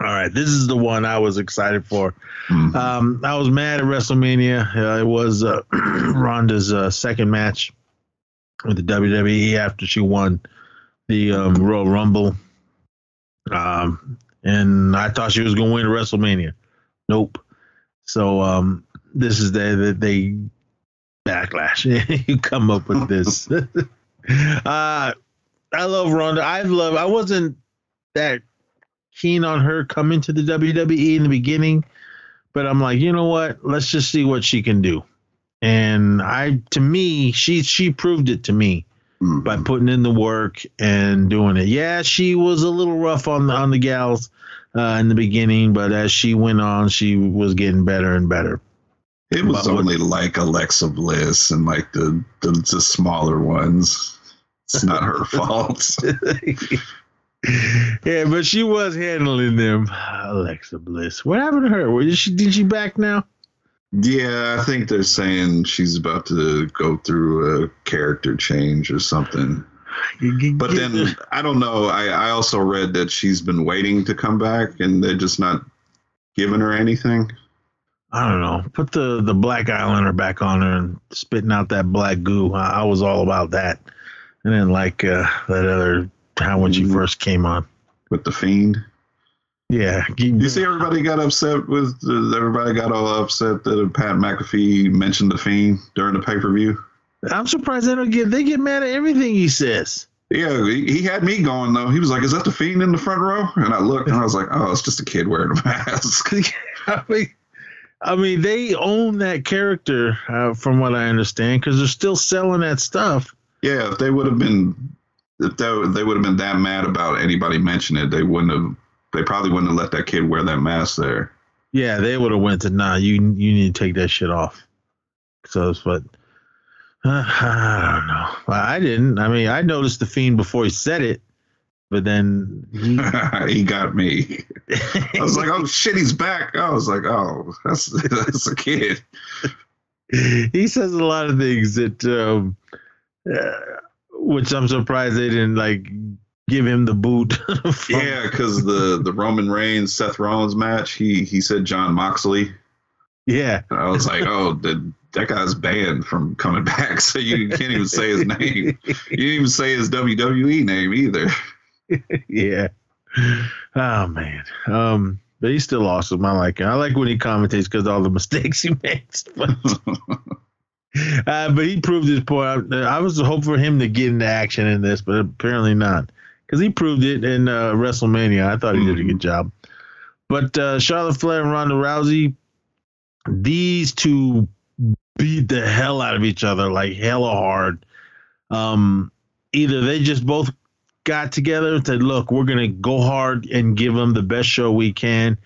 All right, this is the one I was excited for. Mhm. Um, I was mad at WrestleMania. Uh, it was uh, Ronda's uh, second match with the WWE after she won the um, Royal Rumble. Um, and I thought she was going to win WrestleMania. Nope. So um, this is the, the they backlash. you come up with this. uh, I love Ronda. I love. I wasn't that keen on her coming to the WWE in the beginning, but I'm like, you know what? Let's just see what she can do. And I, to me, she she proved it to me Mhm. by putting in the work and doing it. Yeah, she was a little rough on the on the gals uh, in the beginning, but as she went on, she was getting better and better. It was But what- only like Alexa Bliss and like the the, the smaller ones. It's not her fault. yeah, but she was handling them. Alexa Bliss. What happened to her? Did she did she back now? Yeah, I think they're saying she's about to go through a character change or something. But then I don't know. I, I also read that she's been waiting to come back and they're just not giving her anything. I don't know. Put the the black eyeliner back on her and spitting out that black goo. I, I was all about that. And then like uh, that other time when she Mhm. first came on. with the fiend. Yeah, You see, everybody got upset with. Everybody got all upset that Pat McAfee mentioned the fiend during the pay per view. I'm surprised they don't get they get mad at everything he says. Yeah, he, he had me going though. He was like, "Is that the fiend in the front row?" And I looked and I was like, "Oh, it's just a kid wearing a mask." I mean, I mean, they own that character, uh, from what I understand, because they're still selling that stuff. yeah, if they would have been, if they, they would have been that mad about anybody mentioning it, they wouldn't have. They probably wouldn't have let that kid wear that mask there. Yeah, they would have went to nah. You you need to take that shit off. So, but uh, I don't know. I didn't. I mean, I noticed the fiend before he said it, but then he, he got me. I was like, "Oh shit, he's back!" I was like, "Oh, that's that's a kid." he says a lot of things that, um, uh, which I'm surprised they didn't like give him the boot. Yeah, because the the Roman Reigns Seth Rollins match, he he said Jon Moxley. yeah. And I was like, oh, the, that guy's banned from coming back, so you can't even say his name. You didn't even say his WWE name either. yeah. Oh man. Um. but he's still awesome. I like him. I like when he commentates because all the mistakes he makes. But, uh, but he proved his point. I, I was hoping for him to get into action in this, but apparently not because he proved it in uh, WrestleMania. I thought he did a good job. But uh, Charlotte Flair and Ronda Rousey, these two beat the hell out of each other like hella hard. Um, either they just both got together and said, "Look, we're gonna go hard and give them the best show we can,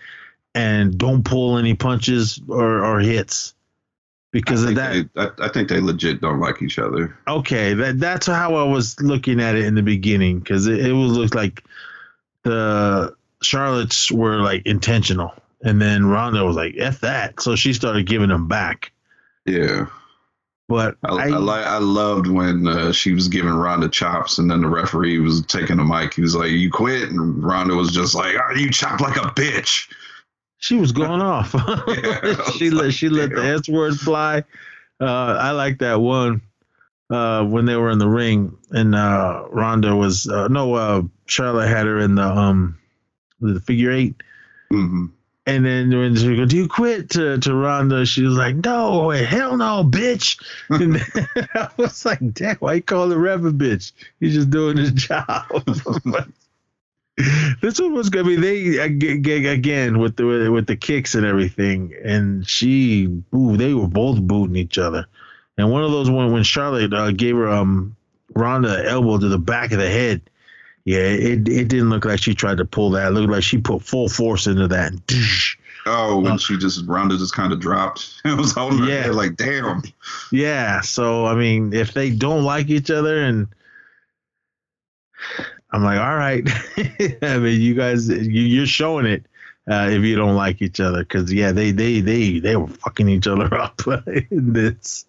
and don't pull any punches or, or hits." Because of that, they, I, I think they legit don't like each other. okay, that that's how I was looking at it in the beginning because it, it was looked like the Charlottes were like intentional, and then Ronda was like, "F that," so she started giving them back. Yeah, But I, I, I, li- I loved when uh, she was giving Ronda chops, and then the referee was taking the mic. He was like, "You quit," and Ronda was just like, "Oh, you chop like a bitch." She was going off. She let she let the. S word fly. Uh, I like that one uh, when they were in the ring and uh, Ronda was uh, no uh, Charlotte had her in the um the figure eight. hmm And then when she go, do you quit to, to Ronda? She was like, no, hell no, bitch. And I was like, damn, why you call the ref a bitch? He's just doing his job. This one was gonna be they ag- ag- again with the with the kicks and everything, and she, ooh, they were both booting each other. And one of those when when Charlotte uh, gave her um Ronda an elbow to the back of the head, yeah, it it didn't look like she tried to pull that. It looked like she put full force into that. And Oh, when Uh, she just Ronda just kind of dropped. It was holding her Yeah. head like, "Damn." Yeah, so I mean, if they don't like each other, and I'm like, all right, I mean, you guys, you, you're showing it uh, if you don't like each other, because yeah, they they they they were fucking each other up in this.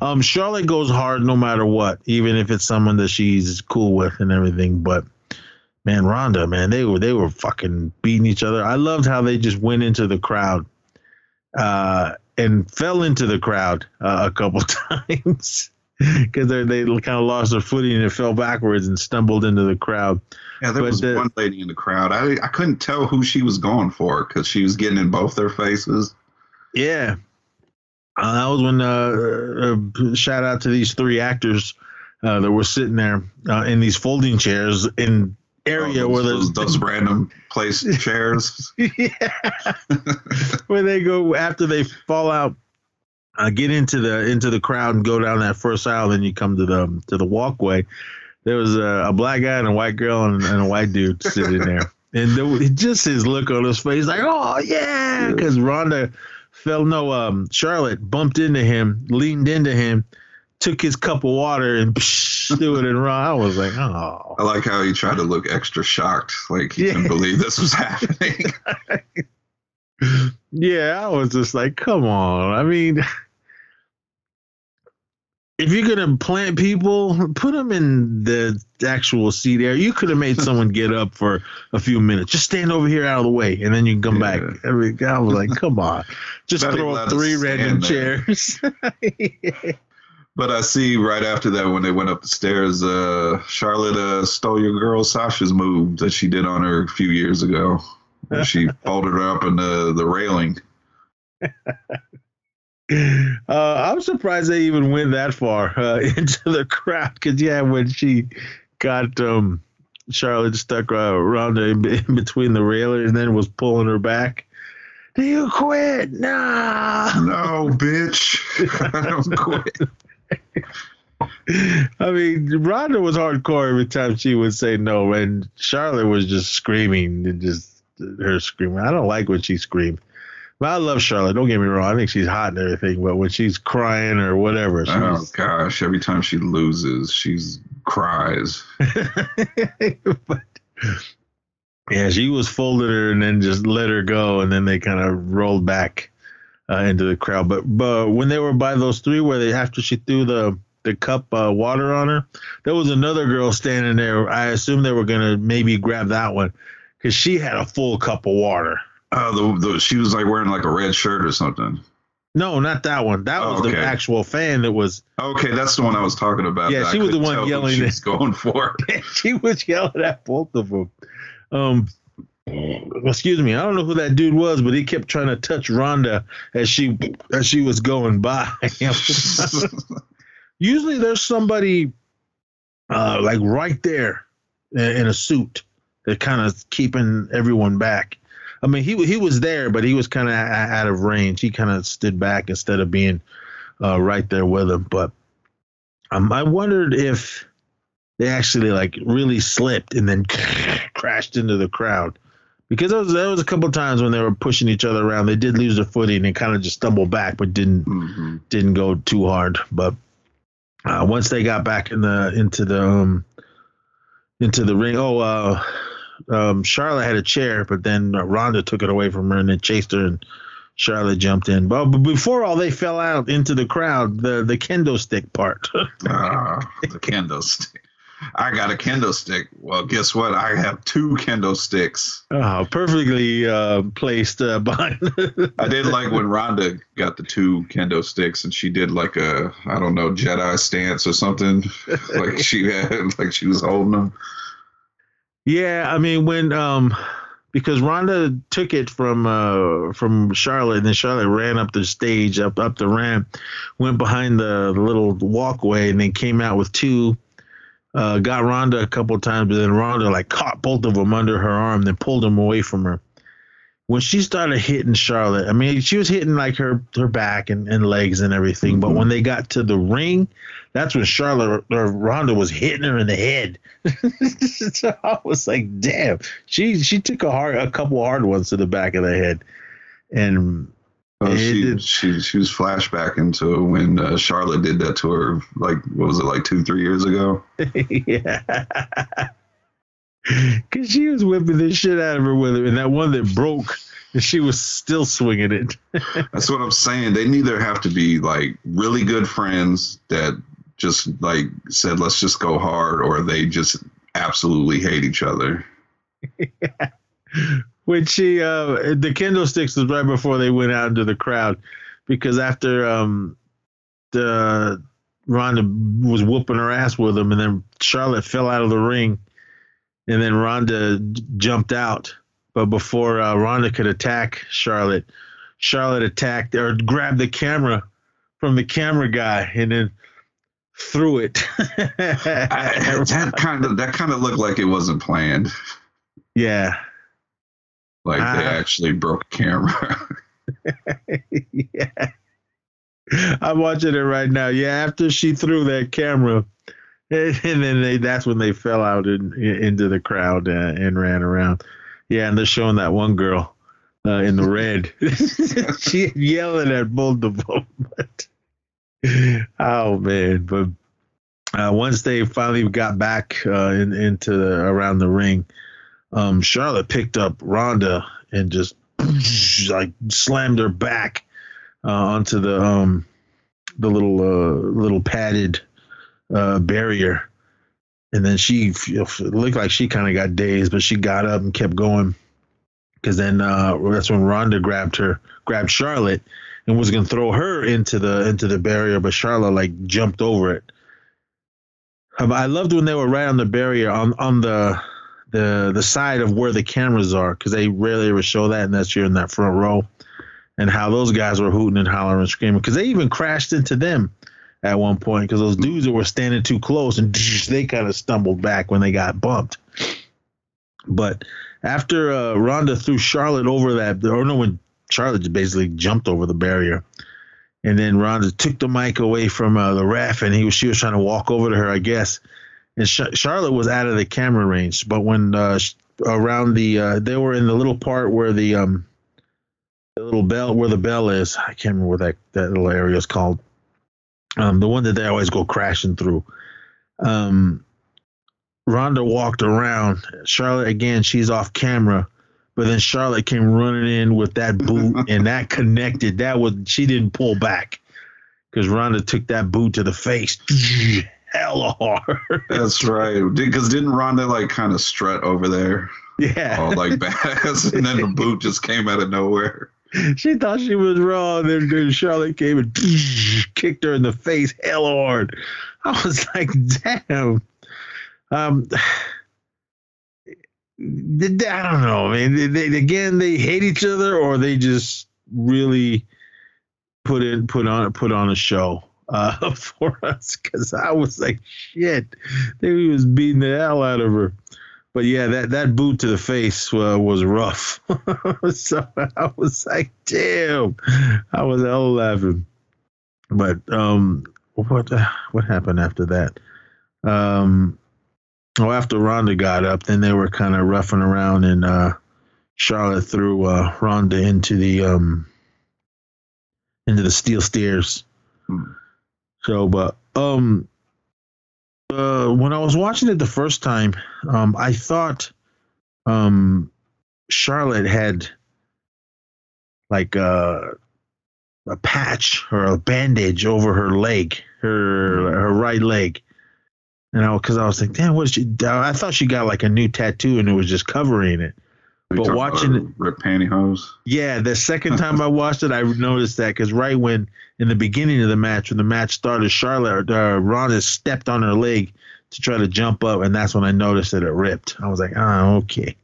Um, Charlotte goes hard no matter what, even if it's someone that she's cool with and everything, but. Man, Ronda, man, they were they were fucking beating each other. I loved how they just went into the crowd, uh, and fell into the crowd uh, a couple times because they they kind of lost their footing and it fell backwards and stumbled into the crowd. Yeah, there But was the- one lady in the crowd. I I couldn't tell who she was going for because she was getting in both their faces. Yeah, uh, that was when uh, uh, shout out to these three actors uh, that were sitting there uh, in these folding chairs in area Oh, where those, there's those, those random place chairs. yeah. where they go after they fall out, uh, get into the into the crowd and go down that first aisle. Then you come to the to the walkway. There was a, a black guy and a white girl and, and a white dude sitting there, and there, just his look on his face, like, oh yeah, because Ronda fell. No, um, Charlotte bumped into him, leaned into him, took his cup of water and threw it in Ron. I was like, oh. I like how he tried to look extra shocked, like he Yeah. couldn't believe this was happening. Yeah, I was just like, come on. I mean, if you're gonna plant people, put them in the actual seat area. You could have made someone get up for a few minutes. Just stand over here out of the way, and then you can come Yeah. back. I, mean, I was like, come on, just Not throw even up allowed to three random there. chairs. But I see right after that when they went up the stairs, uh, Charlotte uh, stole your girl Sasha's move that she did on her a few years ago. She folded her up in the, the railing. Uh, I'm surprised they even went that far uh, into the crowd. Because yeah, when she got um, Charlotte stuck uh, around in, in between the railing and then was pulling her back. Do you quit? Nah. No, bitch. I don't quit. I mean, Ronda was hardcore every time she would say no, and Charlotte was just screaming and just her screaming. I don't like when she screams. But I love Charlotte. Don't get me wrong. I think she's hot and everything, but when she's crying or whatever, she's, Oh gosh! Every time she loses, she's cries. but yeah, she was folded her and then just let her go, and then they kind of rolled back uh, into the crowd. But but when they were by those three, where they after she threw the the cup uh, water on her, there was another girl standing there. I assume they were gonna maybe grab that one because she had a full cup of water. Oh, the, the she was like wearing like a red shirt or something. No, not that one. That Oh, was the actual fan that was. Okay, that's the one I was talking about. Yeah, she was the one yelling She it. was going for. she was yelling at both of them. Um, excuse me, I don't know who that dude was, but he kept trying to touch Ronda as she as she was going by. Usually there's somebody uh, like right there in a suit that kind of keeping everyone back. I mean, he he was there, but he was kind of out of range. He kind of stood back instead of being uh, right there with him. But um, I wondered if they actually like really slipped and then crashed into the crowd because there was, there was a couple of times when they were pushing each other around. They did lose their footing and kind of just stumbled back, but didn't mm-hmm. didn't go too hard. But uh, once they got back in the into the um, into the ring, oh, uh, um, Charlotte had a chair, but then Ronda took it away from her and then chased her, and Charlotte jumped in. But, but before all they fell out into the crowd, the the kendo stick part. uh, the kendo stick. I got a kendo stick. Well, guess what? I have two kendo sticks. Oh, perfectly uh, placed uh, behind. I did like when Ronda got the two kendo sticks and she did like a I don't know Jedi stance or something. like she had like she was holding them. Yeah, I mean when um because Ronda took it from uh, from Charlotte, and then Charlotte ran up the stage, up up the ramp, went behind the, the little walkway, and then came out with two uh, got Ronda a couple times, but then Ronda like caught both of them under her arm, then pulled them away from her. When she started hitting Charlotte, I mean, she was hitting like her her back and, and legs and everything. Mm-hmm. But when they got to the ring, that's when Charlotte or Ronda was hitting her in the head. so I was like, damn, she she took a hard a couple hard ones to the back of the head, and she, she she was flashback into when uh, Charlotte did that to her. Like, what was it like two, three years ago? yeah, because she was whipping the shit out of her with her, and that one that broke, and she was still swinging it. That's what I'm saying. They neither have to be like really good friends that just like said, "Let's just go hard," or they just absolutely hate each other. yeah when she uh the kendo sticks was right before they went out into the crowd because after um the Ronda was whooping her ass with them and then Charlotte fell out of the ring and then Ronda jumped out but before uh, Ronda could attack Charlotte Charlotte attacked or grabbed the camera from the camera guy and then threw it I, that kind of that kind of looked like it wasn't planned yeah like uh, they actually broke camera. yeah. I'm watching it right now. Yeah, after she threw that camera, and, then they, that's when they fell out in, in, into the crowd uh, and ran around. Yeah, and they're showing that one girl uh, in the red. she yelling at them. But, oh man! But uh, once they finally got back uh, in, into the, around the ring, um, Charlotte picked up Ronda and just like slammed her back uh, onto the um, the little uh, little padded uh, barrier, and then she looked like she kind of got dazed, but she got up and kept going. Because then uh, that's when Ronda grabbed her, grabbed Charlotte, and was gonna throw her into the into the barrier, but Charlotte like jumped over it. I loved when they were right on the barrier on on the the the side of where the cameras are because they rarely ever show that unless you're in that front row, and how those guys were hooting and hollering and screaming because they even crashed into them at one point because those dudes that were standing too close and they kind of stumbled back when they got bumped. But after uh, Ronda threw Charlotte over that, or no, when Charlotte basically jumped over the barrier, and then Ronda took the mic away from uh, the ref, and he was she was trying to walk over to her, I guess and Charlotte was out of the camera range. But when uh, around the uh, they were in the little part where the um the little bell where the bell is. I can't remember what that that little area is called. Um, the one that they always go crashing through. Um, Ronda walked around. Charlotte again, she's off camera, but then Charlotte came running in with that boot, and that connected. That was she didn't pull back because Ronda took that boot to the face hella hard. That's right. Because didn't Ronda like kind of strut over there? Yeah. All like badass, and then the boot just came out of nowhere. She thought she was wrong. Then, Charlotte came and kicked her in the face hella hard. I was like, damn. Um, I don't know. I mean, they, they, again, they hate each other, or they just really put in put on put on a show uh, for us. Because I was like, shit, they was beating the hell out of her. But yeah, that that boot to the face uh, was rough. so I was like, damn, I was hell laughing. But um, what what happened after that? Um, oh, after Ronda got up, then they were kind of roughing around, and uh, Charlotte threw uh, Ronda into the um, into the steel stairs. Hmm. So, but um, uh, when I was watching it the first time, um, I thought um, Charlotte had like a, uh, a patch or a bandage over her leg, her her right leg. And I, because I was like, damn, what she? I thought she got like a new tattoo and it was just covering it. But watching it, rip pantyhose. Yeah, the second time I watched it, I noticed that because right when in the beginning of the match, when the match started, Charlotte uh, Ronda stepped on her leg to try to jump up, and that's when I noticed that it ripped. I was like, oh, okay,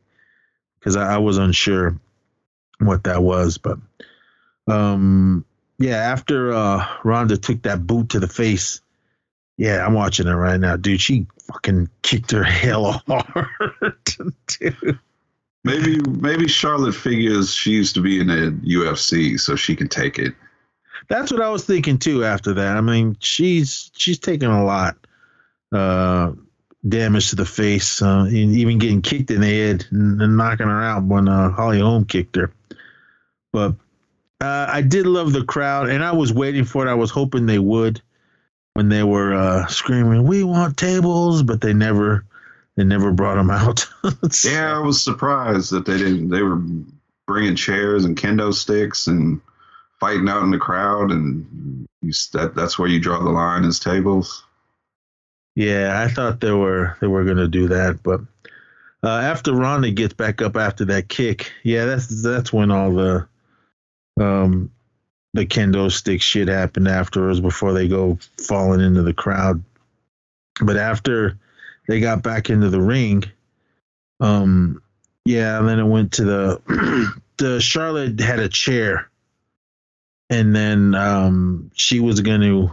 because I, I was unsure what that was, but um, yeah, after uh, Ronda took that boot to the face yeah, I'm watching it right now, dude. She fucking kicked her hell hard, dude. Maybe maybe Charlotte figures she used to be in the UFC, so she can take it. That's what I was thinking too. After that, I mean, she's she's taken a lot uh, damage to the face, uh, and even getting kicked in the head and, and knocking her out when uh, Holly Holm kicked her. But uh, I did love the crowd, and I was waiting for it. I was hoping they would when they were uh, screaming, "We want tables," but they never they never brought them out. so, yeah, I was surprised that they didn't. They were bringing chairs and kendo sticks and fighting out in the crowd, and you, that that's where you draw the line is tables. Yeah, I thought they were they were gonna do that, but uh, after Ronda gets back up after that kick, yeah, that's that's when all the um the kendo stick shit happened afterwards before they go falling into the crowd. But after they got back into the ring, um, yeah, and then it went to the the Charlotte had a chair, and then um, she was going to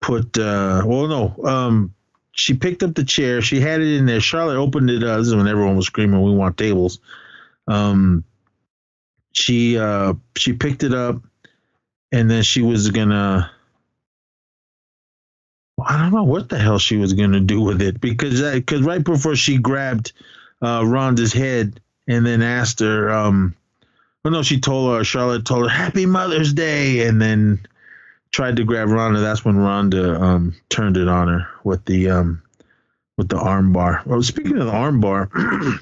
put uh, well, no, um, she picked up the chair, she had it in there. Charlotte opened it. Uh, this is when everyone was screaming, "We want tables." Um, she uh she picked it up and then she was gonna I don't know what the hell she was gonna do with it because because right before she grabbed uh, Ronda's head and then asked her, um, well, no, she told her Charlotte told her Happy Mother's Day, and then tried to grab Ronda. That's when Ronda um, turned it on her with the um, with the armbar. Well, speaking of the armbar,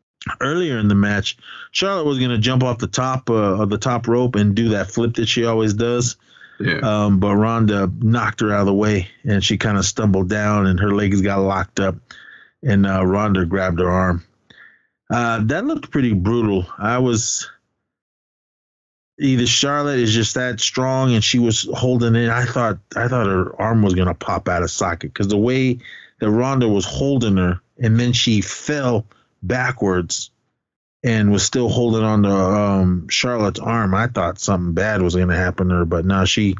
earlier in the match, Charlotte was going to jump off the top uh, of the top rope and do that flip that she always does. Yeah. Um, but Ronda knocked her out of the way, and she kind of stumbled down, and her legs got locked up, and uh, Ronda grabbed her arm. Uh, that looked pretty brutal. I was either Charlotte is just that strong, and she was holding it. I thought I thought her arm was gonna pop out of socket because the way that Ronda was holding her, and then she fell backwards and was still holding on to um, Charlotte's arm. I thought something bad was going to happen to her, but now she,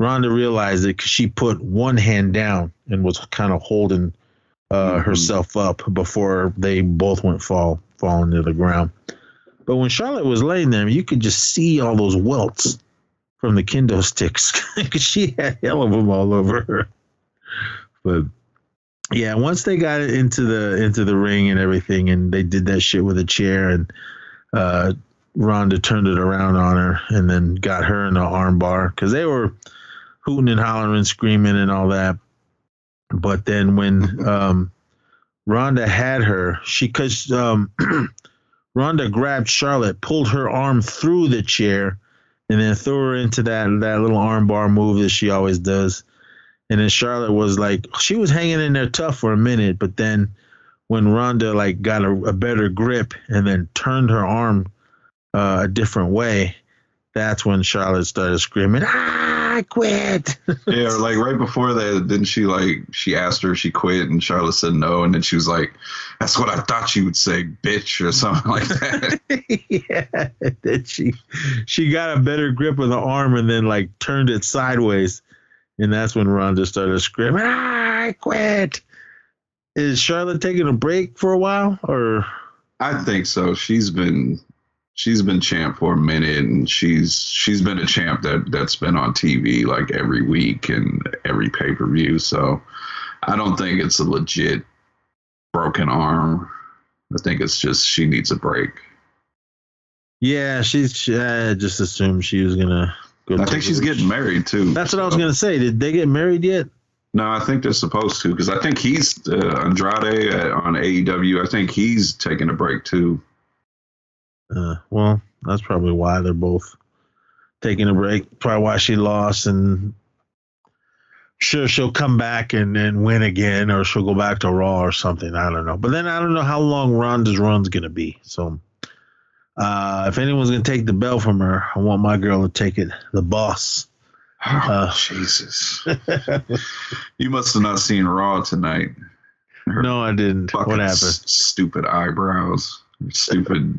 Ronda realized it because she put one hand down and was kind of holding uh, mm-hmm. herself up before they both went fall falling to the ground. But when Charlotte was laying there, you could just see all those welts from the kendo sticks because she had hell of them all over her. But yeah, once they got into the into the ring and everything, and they did that shit with a chair, and uh, Ronda turned it around on her, and then got her in the armbar because they were hooting and hollering, screaming, and all that. But then when um, Ronda had her, she because um, Ronda grabbed Charlotte, pulled her arm through the chair, and then threw her into that that little armbar move that she always does and then Charlotte was like, she was hanging in there tough for a minute, but then when Ronda like got a, a better grip and then turned her arm uh, a different way, that's when Charlotte started screaming, ah, I quit. Yeah, like right before that, didn't she like she asked her if she quit and Charlotte said no, and then she was like, "That's what I thought you would say, bitch," or something like that. yeah. Then she she got a better grip of the arm and then like turned it sideways. And that's when Ronda started screaming, ah, I quit. Is Charlotte taking a break for a while or I think so. She's been she's been champ for a minute, and she's she's been a champ that that's been on TV like every week and every pay per view. So I don't think it's a legit broken arm. I think it's just she needs a break. Yeah, she's she, I just assumed she was gonna go. I think she's getting married too. That's what I was gonna say. Did they get married yet? No, I think they're supposed to because I think he's uh, Andrade uh, on AEW. I think he's taking a break too. Uh, well, that's probably why they're both taking a break. Probably why she lost, and sure she'll come back and, and win again, or she'll go back to Raw or something. I don't know. But then I don't know how long Ronda's run's gonna be. So, uh, if anyone's gonna take the belt from her, I want my girl to take it. The boss. Oh, Uh. Jesus! You must have not seen Raw tonight. Her no, I didn't. What happened? s- stupid eyebrows. Stupid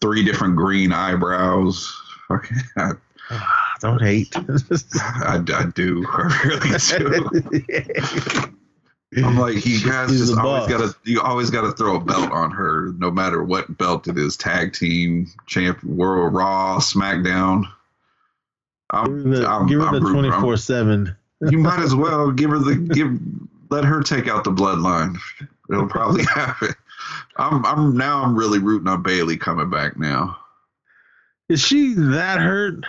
three different green eyebrows. Fucking, Ah, don't hate. I, I do. I really do. I'm like, you guys He's just always gotta you always gotta throw a belt on her, no matter what belt it is, tag team, champ world raw, SmackDown. Give I'm, her the, I'm- give her the 24 7. You might as well give her the give let her take out the bloodline. It'll probably happen. I'm I'm now I'm really rooting on Bayley coming back now. Is she that hurt?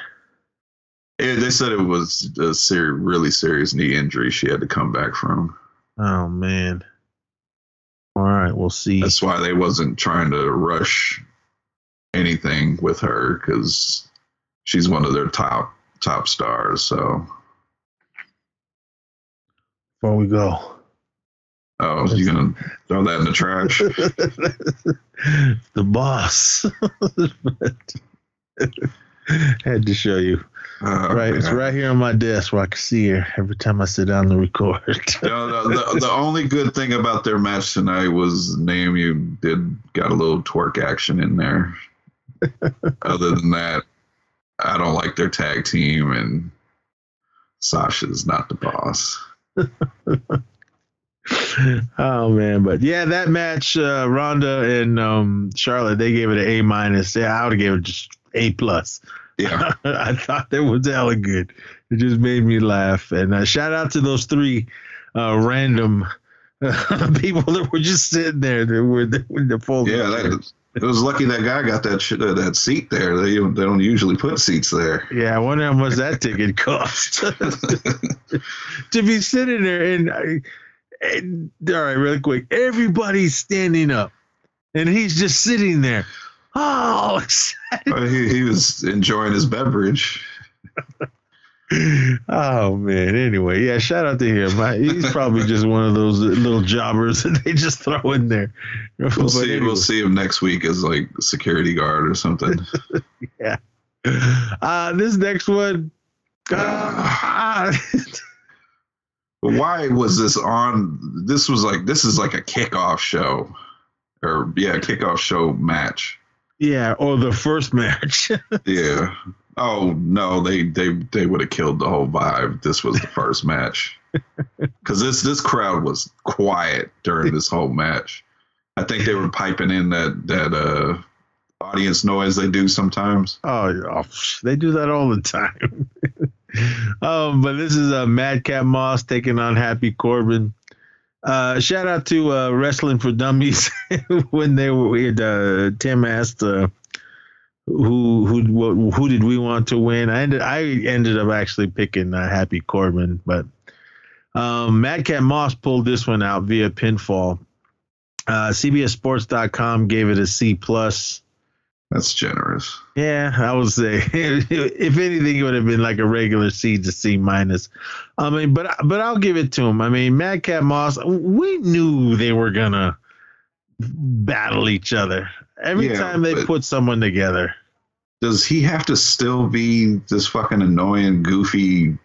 Yeah, they said it was a ser- really serious knee injury she had to come back from. Oh, man. All right, we'll see. That's why they wasn't trying to rush anything with her because she's one of their top top stars. So, Before we go. oh, you gonna throw that in the trash? the boss. Had to show you. Uh, Right, it's right here on my desk where I can see her every time I sit down to record. No, the, the, the only good thing about their match tonight was Naomi did got a little twerk action in there. Other than that, I don't like their tag team, and Sasha's not the boss. oh man, but yeah, that match, uh, Ronda and um, Charlotte, they gave it an A minus. Yeah, I would have gave it just A plus. Yeah, I thought that was hella good. It just made me laugh. And uh, shout out to those three uh, random uh, people that were just sitting there. That were the, with the fold. yeah. That, it was lucky that guy got that sh- uh, that seat there. They they don't usually put seats there. yeah, I wonder how much that ticket cost to be sitting there. And, I- and all right, really quick, everybody's standing up, and he's just sitting there. Oh, Uh, he, he was enjoying his beverage. oh man. Anyway, yeah, shout out to him. I, he's probably just one of those little jobbers that they just throw in there. We'll But see. anyway. We'll see him next week as like security guard or something. Yeah. Uh, this next one. Uh, why was this on? This was like this is like a kickoff show, or yeah, kickoff show match. Yeah, or the first match. Yeah. Oh no, they they they would have killed the whole vibe. This was the first match because this this crowd was quiet during this whole match. I think they were piping in that that uh audience noise they do sometimes. Oh, they do that all the time. um, but this is uh, Madcap Moss taking on Happy Corbin. Uh, shout out to uh, Wrestling for Dummies when they were uh, Tim asked uh, who who what, who did we want to win. I ended I ended up actually picking uh, Happy Corbin, but um, Madcap Moss pulled this one out via pinfall. Uh, CBSSports.com gave it a C plus. That's generous. Yeah, I would say if anything, it would have been like a regular C to C minus. I mean, but but I'll give it to him. I mean, Madcap Moss, we knew they were gonna battle each other every Yeah, time they put someone together. does he have to still be this fucking annoying, goofy,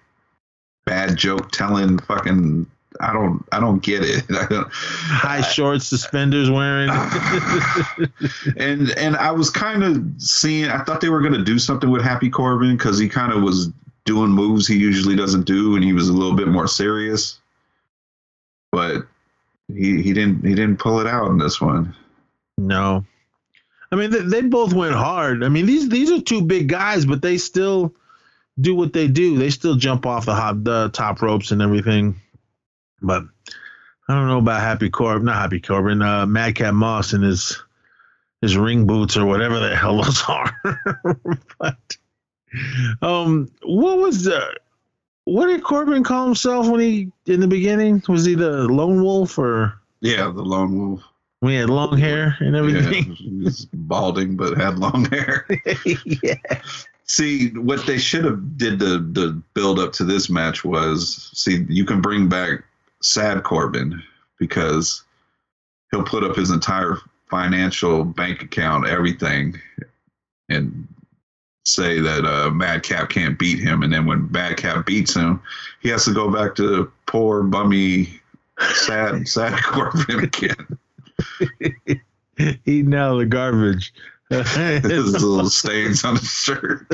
bad joke telling fucking? I don't, I don't get it. I don't, High shorts, suspenders wearing. and and I was kind of seeing. I thought they were gonna do something with Happy Corbin because he kind of was doing moves he usually doesn't do, and he was a little bit more serious. But he he didn't he didn't pull it out in this one. no, I mean they, they both went hard. I mean these these are two big guys, but they still do what they do. They still jump off the hop, the top ropes and everything. But I don't know about Happy Corbin, not Happy Corbin, uh, Madcap Moss and his his ring boots or whatever the hell those are. but um, what was the what did Corbin call himself when he in the beginning? Was he the lone wolf or Yeah, the lone wolf. We had long hair and Yeah, everything? he was balding but had long hair. Yeah. See, what they should have did the the build up to this match was see you can bring back Sad Corbin because he'll put up his entire financial bank account, everything, and say that uh, Madcap can't beat him, and then when Madcap beats him, he has to go back to poor bummy sad sad Corbin again. Eating out of the garbage. His little stains on his shirt.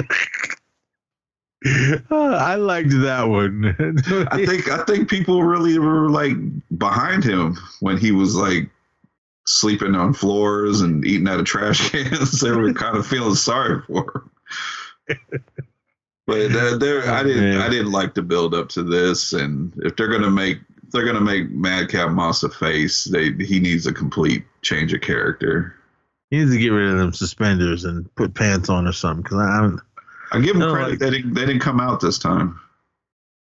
I liked that one. I think I think people really were like behind him when he was like sleeping on floors and eating out of trash cans. they were kind of feeling sorry for him. But uh, there, I didn't Man. I didn't like the build up to this. And if they're gonna make if they're gonna make Madcap Moss a face, they he needs a complete change of character. he needs to get rid of them suspenders and put pants on or something. Because I'm, I give them No, credit like- they didn't they didn't come out this time.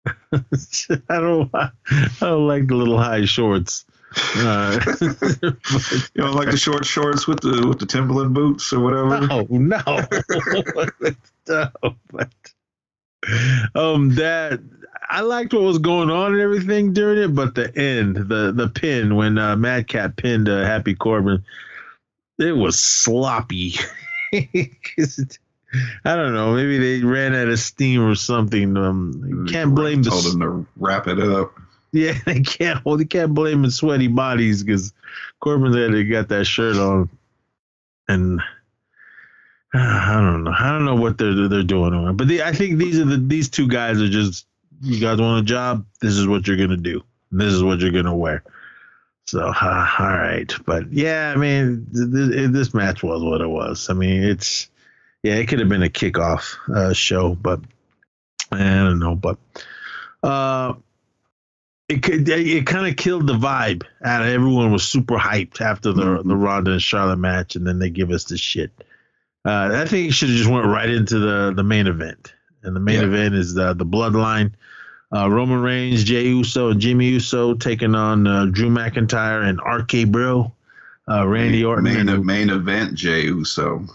I don't, I don't like the little high shorts. Uh, You know, like the short shorts with the with the Timberland boots or whatever. no, no, no. But um, that I liked what was going on and everything during it, but the end, the the pin when uh, Madcap pinned uh, Happy Corbin, it was sloppy. it- I don't know. Maybe they ran out of steam or something. Um, you can't blame the told him to wrap it up. yeah, they can't. Well, they can't blame the sweaty bodies because Corbin had to got that shirt on, and I don't know. I don't know what they're they're doing on. But the, I think these are the these two guys are just you guys want a job. This is what you're gonna do. This is what you're gonna wear. So uh, all right, but yeah, I mean th- th- this match was what it was. I mean it's yeah, it could have been a kickoff uh, show, but I don't know. But uh, it could, it kind of killed the vibe. And everyone was super hyped after the Mhm. the Ronda and Charlotte match, and then they give us this shit. Uh, I think it should have just went right into the the main event, and the main Yeah. event is the the Bloodline. Uh, Roman Reigns, Jey Uso, and Jimmy Uso taking on uh, Drew McIntyre and RK Bro, uh, Randy Orton. main, main event Jey Uso.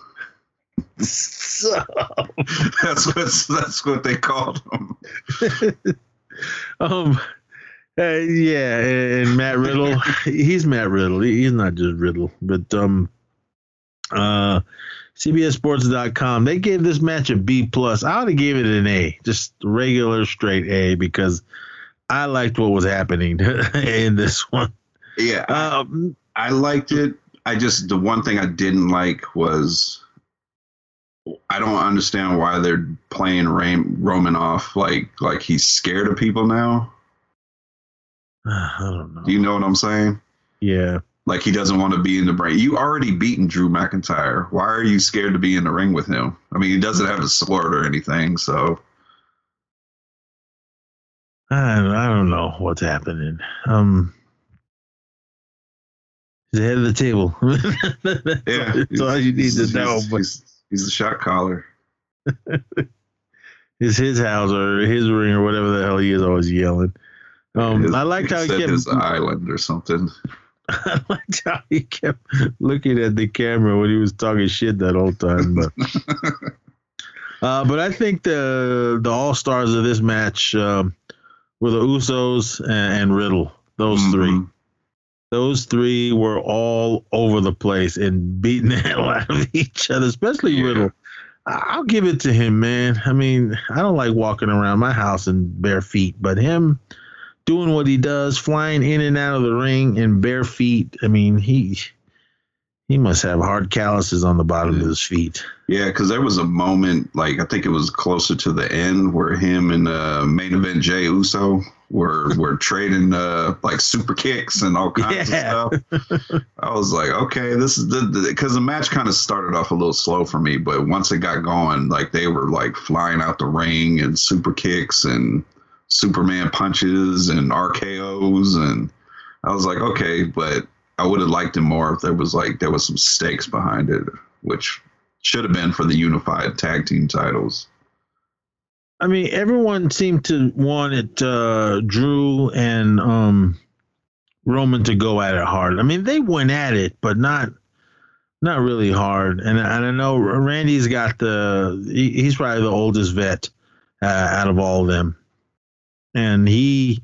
So- That's what that's what they called him. um, uh, yeah, and Matt Riddle, he's Matt Riddle. He's not just Riddle, but um, uh, CBSSports.com they gave this match a B plus. I would have gave it an A, just regular straight A, because I liked what was happening in this one. Yeah, Um, I liked it. I just the one thing I didn't like was I don't understand why they're playing Ram, Roman off like like he's scared of people now. I don't know. Do you know what I'm saying? yeah. Like he doesn't want to be in the ring. You already beaten Drew McIntyre. Why are you scared to be in the ring with him? I mean, he doesn't have a sword or anything, so I don't, know what's happening. Um, he's the head of the table. yeah. that's all you need to know. He's, But he's, he's the shot caller. it's his house or his ring or whatever the hell he is always yelling. Um, His- I liked how he said kept. his island or something. I liked how he kept looking at the camera when he was talking shit that whole time. But uh, but I think the the all stars of this match um, were the Usos and, and Riddle. Those three. Those three were all over the place and beating the hell out of each other, especially Yeah. Riddle. I'll give it to him, man. I mean, I don't like walking around my house in bare feet, but him doing what he does, flying in and out of the ring in bare feet. I mean, he he must have hard calluses on the bottom of his feet. Yeah, because there was a moment, like I think it was closer to the end, where him and uh, main event Jey Uso were were trading uh, like super kicks and all kinds Yeah. of stuff. I was like, okay, this is the because the, match kind of started off a little slow for me, but once it got going, like they were like flying out the ring and super kicks and Superman punches and RKO's, and I was like, okay, but I would have liked it more if there was like there was some stakes behind it, which should have been for the unified tag team titles. I mean, everyone seemed to want it, uh, Drew and um, Roman to go at it hard. I mean, they went at it, but not not really hard. And, and I know Randy's got the he, he's probably the oldest vet uh, out of all of them, and he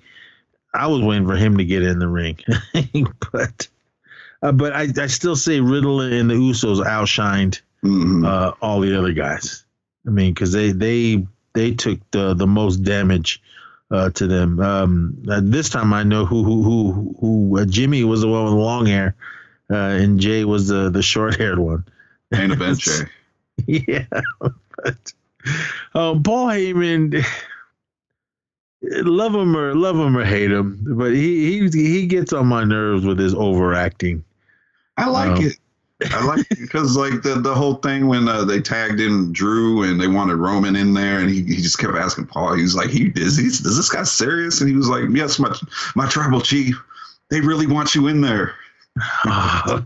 I was waiting for him to get in the ring, but uh, but I, I still say Riddle and the Usos outshined Mhm. uh, all the other guys. I mean, because they they they took the the most damage uh, to them. Um, this time I know who who who who uh, Jimmy was the one with the long hair, uh, and Jey was the the short haired one. Main event Jey. yeah, but um, Paul Heyman. Love him or love him or hate him, but he he he gets on my nerves with his overacting. I like Um, it. I like because like the the whole thing when uh, they tagged in Drew and they wanted Roman in there and he, he just kept asking Paul. He was like, "He is is this guy serious?" And he was like, "Yes, my my tribal chief. They really want you in there." and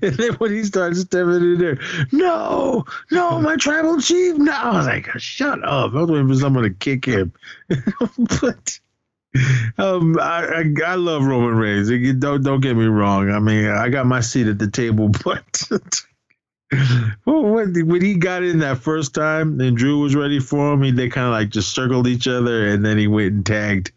then when he starts stepping in there, no, no, my tribal chief, no. I was like, shut up. I was waiting for someone to kick him. but um, I, I I love Roman Reigns. Don't don't get me wrong. I mean, I got my seat at the table, but well, when when he got in that first time and Drew was ready for him, he, they kind of like just circled each other, and then he went and tagged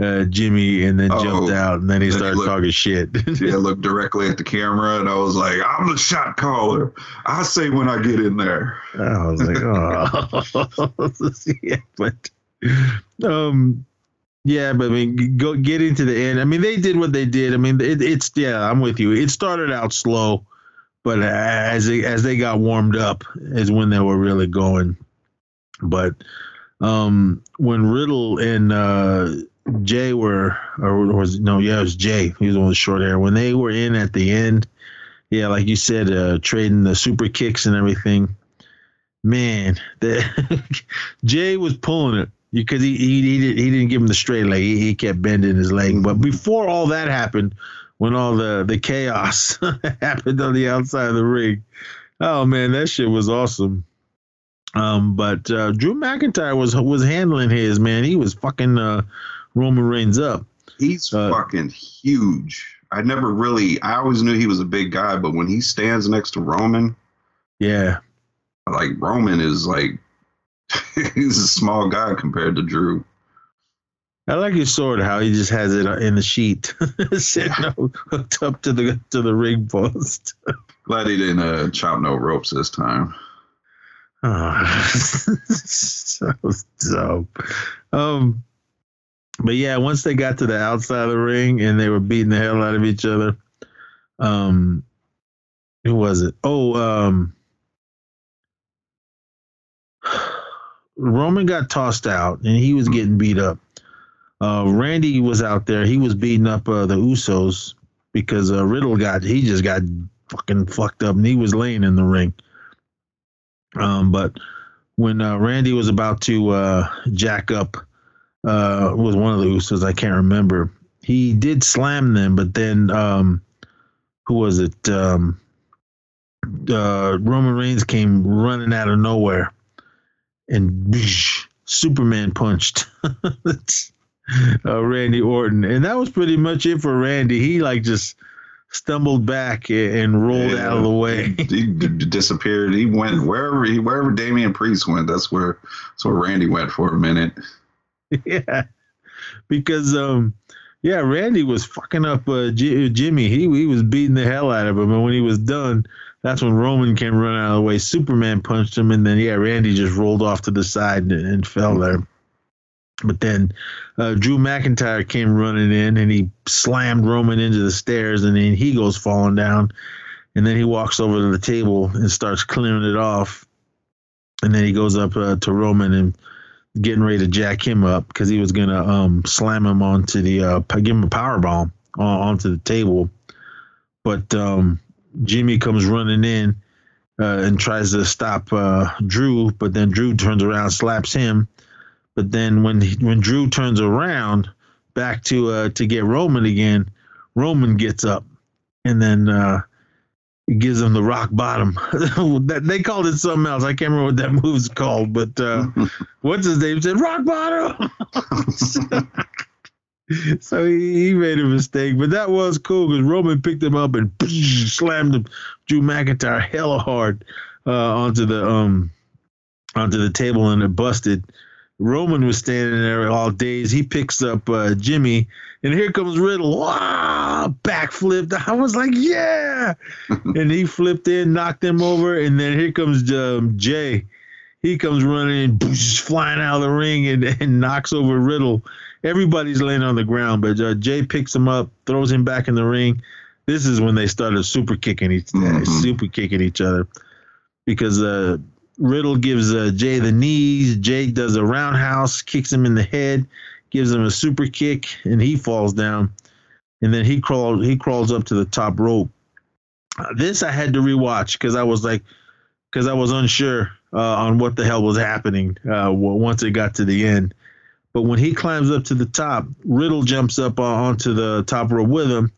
uh, Jimmy, and then Oh, jumped out, and then he then he started looked- talking shit. Yeah, looked directly at the camera and I was like, "I'm the shot caller. I say when I get in there." I was like, oh, yeah, but, um, yeah, but I mean, go getting to the end. I mean, they did what they did. I mean, it, it's yeah, I'm with you. It started out slow, but as they, as they got warmed up, is when they were really going. But um, when Riddle and uh, Jey were, or was no, yeah, it was Jey. He was the one with short hair. When they were in at the end, yeah, like you said, uh, trading the super kicks and everything. Man, the, Jey was pulling it because he he he, did, he didn't give him the straight leg. He, he kept bending his leg. But before all that happened, when all the the chaos happened on the outside of the ring, oh man, that shit was awesome. Um, but uh, Drew McIntyre was was handling his man. He was fucking uh, Roman Reigns up. He's Uh, fucking huge. I never really. I always knew he was a big guy, but when he stands next to Roman, Yeah, like Roman is like he's a small guy compared to Drew. I like his sword. How he just has it in the sheet, sitting up, hooked up to the to the ring post. Glad he didn't uh, chop no ropes this time. Oh, so dope. Um, but yeah, once they got to the outside of the ring and they were beating the hell out of each other, um, who was it? Oh, um, Roman got tossed out and he was getting beat up. Uh, Randy was out there. He was beating up uh, the Usos because uh, Riddle got he just got fucking fucked up and he was laying in the ring. Um, but when uh, Randy was about to uh, jack up uh, with one of the Usos, I can't remember. He did slam them, but then um, who was it? Um, Roman Reigns came running out of nowhere and Superman punched uh, Randy Orton, and that was pretty much it for Randy. He like just stumbled back and rolled Yeah. out of the way. he d- d- disappeared. He went wherever he wherever Damian Priest went. That's where that's where Randy went for a minute. yeah, because um, yeah, Randy was fucking up uh, J- Jimmy. He he was beating the hell out of him, and when he was done, that's when Roman came running out of the way. Superman punched him, and then yeah, Randy just rolled off to the side and, and fell there. But then uh, Drew McIntyre came running in, and he slammed Roman into the stairs, and then he goes falling down, and then he walks over to the table and starts clearing it off, and then he goes up uh, to Roman and getting ready to jack him up because he was gonna um, slam him onto the uh, give him a power bomb onto the table, but um, Jimmy comes running in uh, and tries to stop uh, Drew, but then Drew turns around, slaps him. But then when he, when Drew turns around back to uh, to get Roman again, Roman gets up and then uh, gives him the rock bottom. they called it something else. I can't remember what that move's called, but uh, what's his name said rock bottom. so he, he, made a mistake, but that was cool because Roman picked him up and slammed him, Drew McIntyre hella hard uh, onto the um onto the table and it busted. Roman was standing there all days. He picks up uh, Jimmy, and here comes Riddle. Wow, backflipped. I was like, yeah. and he flipped in, knocked him over, and then here comes um, Jey. He comes running, flying out of the ring, and, and knocks over Riddle everybody's laying on the ground, but uh, Jey picks him up, throws him back in the ring. This is when they started super kicking each mm-hmm. super kicking each other because uh, Riddle gives uh, Jey the knees. Jey does a roundhouse, kicks him in the head, gives him a super kick, and he falls down. And then he crawls he crawls up to the top rope. this I had to rewatch because I was like, because I was unsure uh, on what the hell was happening uh, once it got to the end. But when he climbs up to the top, Riddle jumps up onto the top rope with him,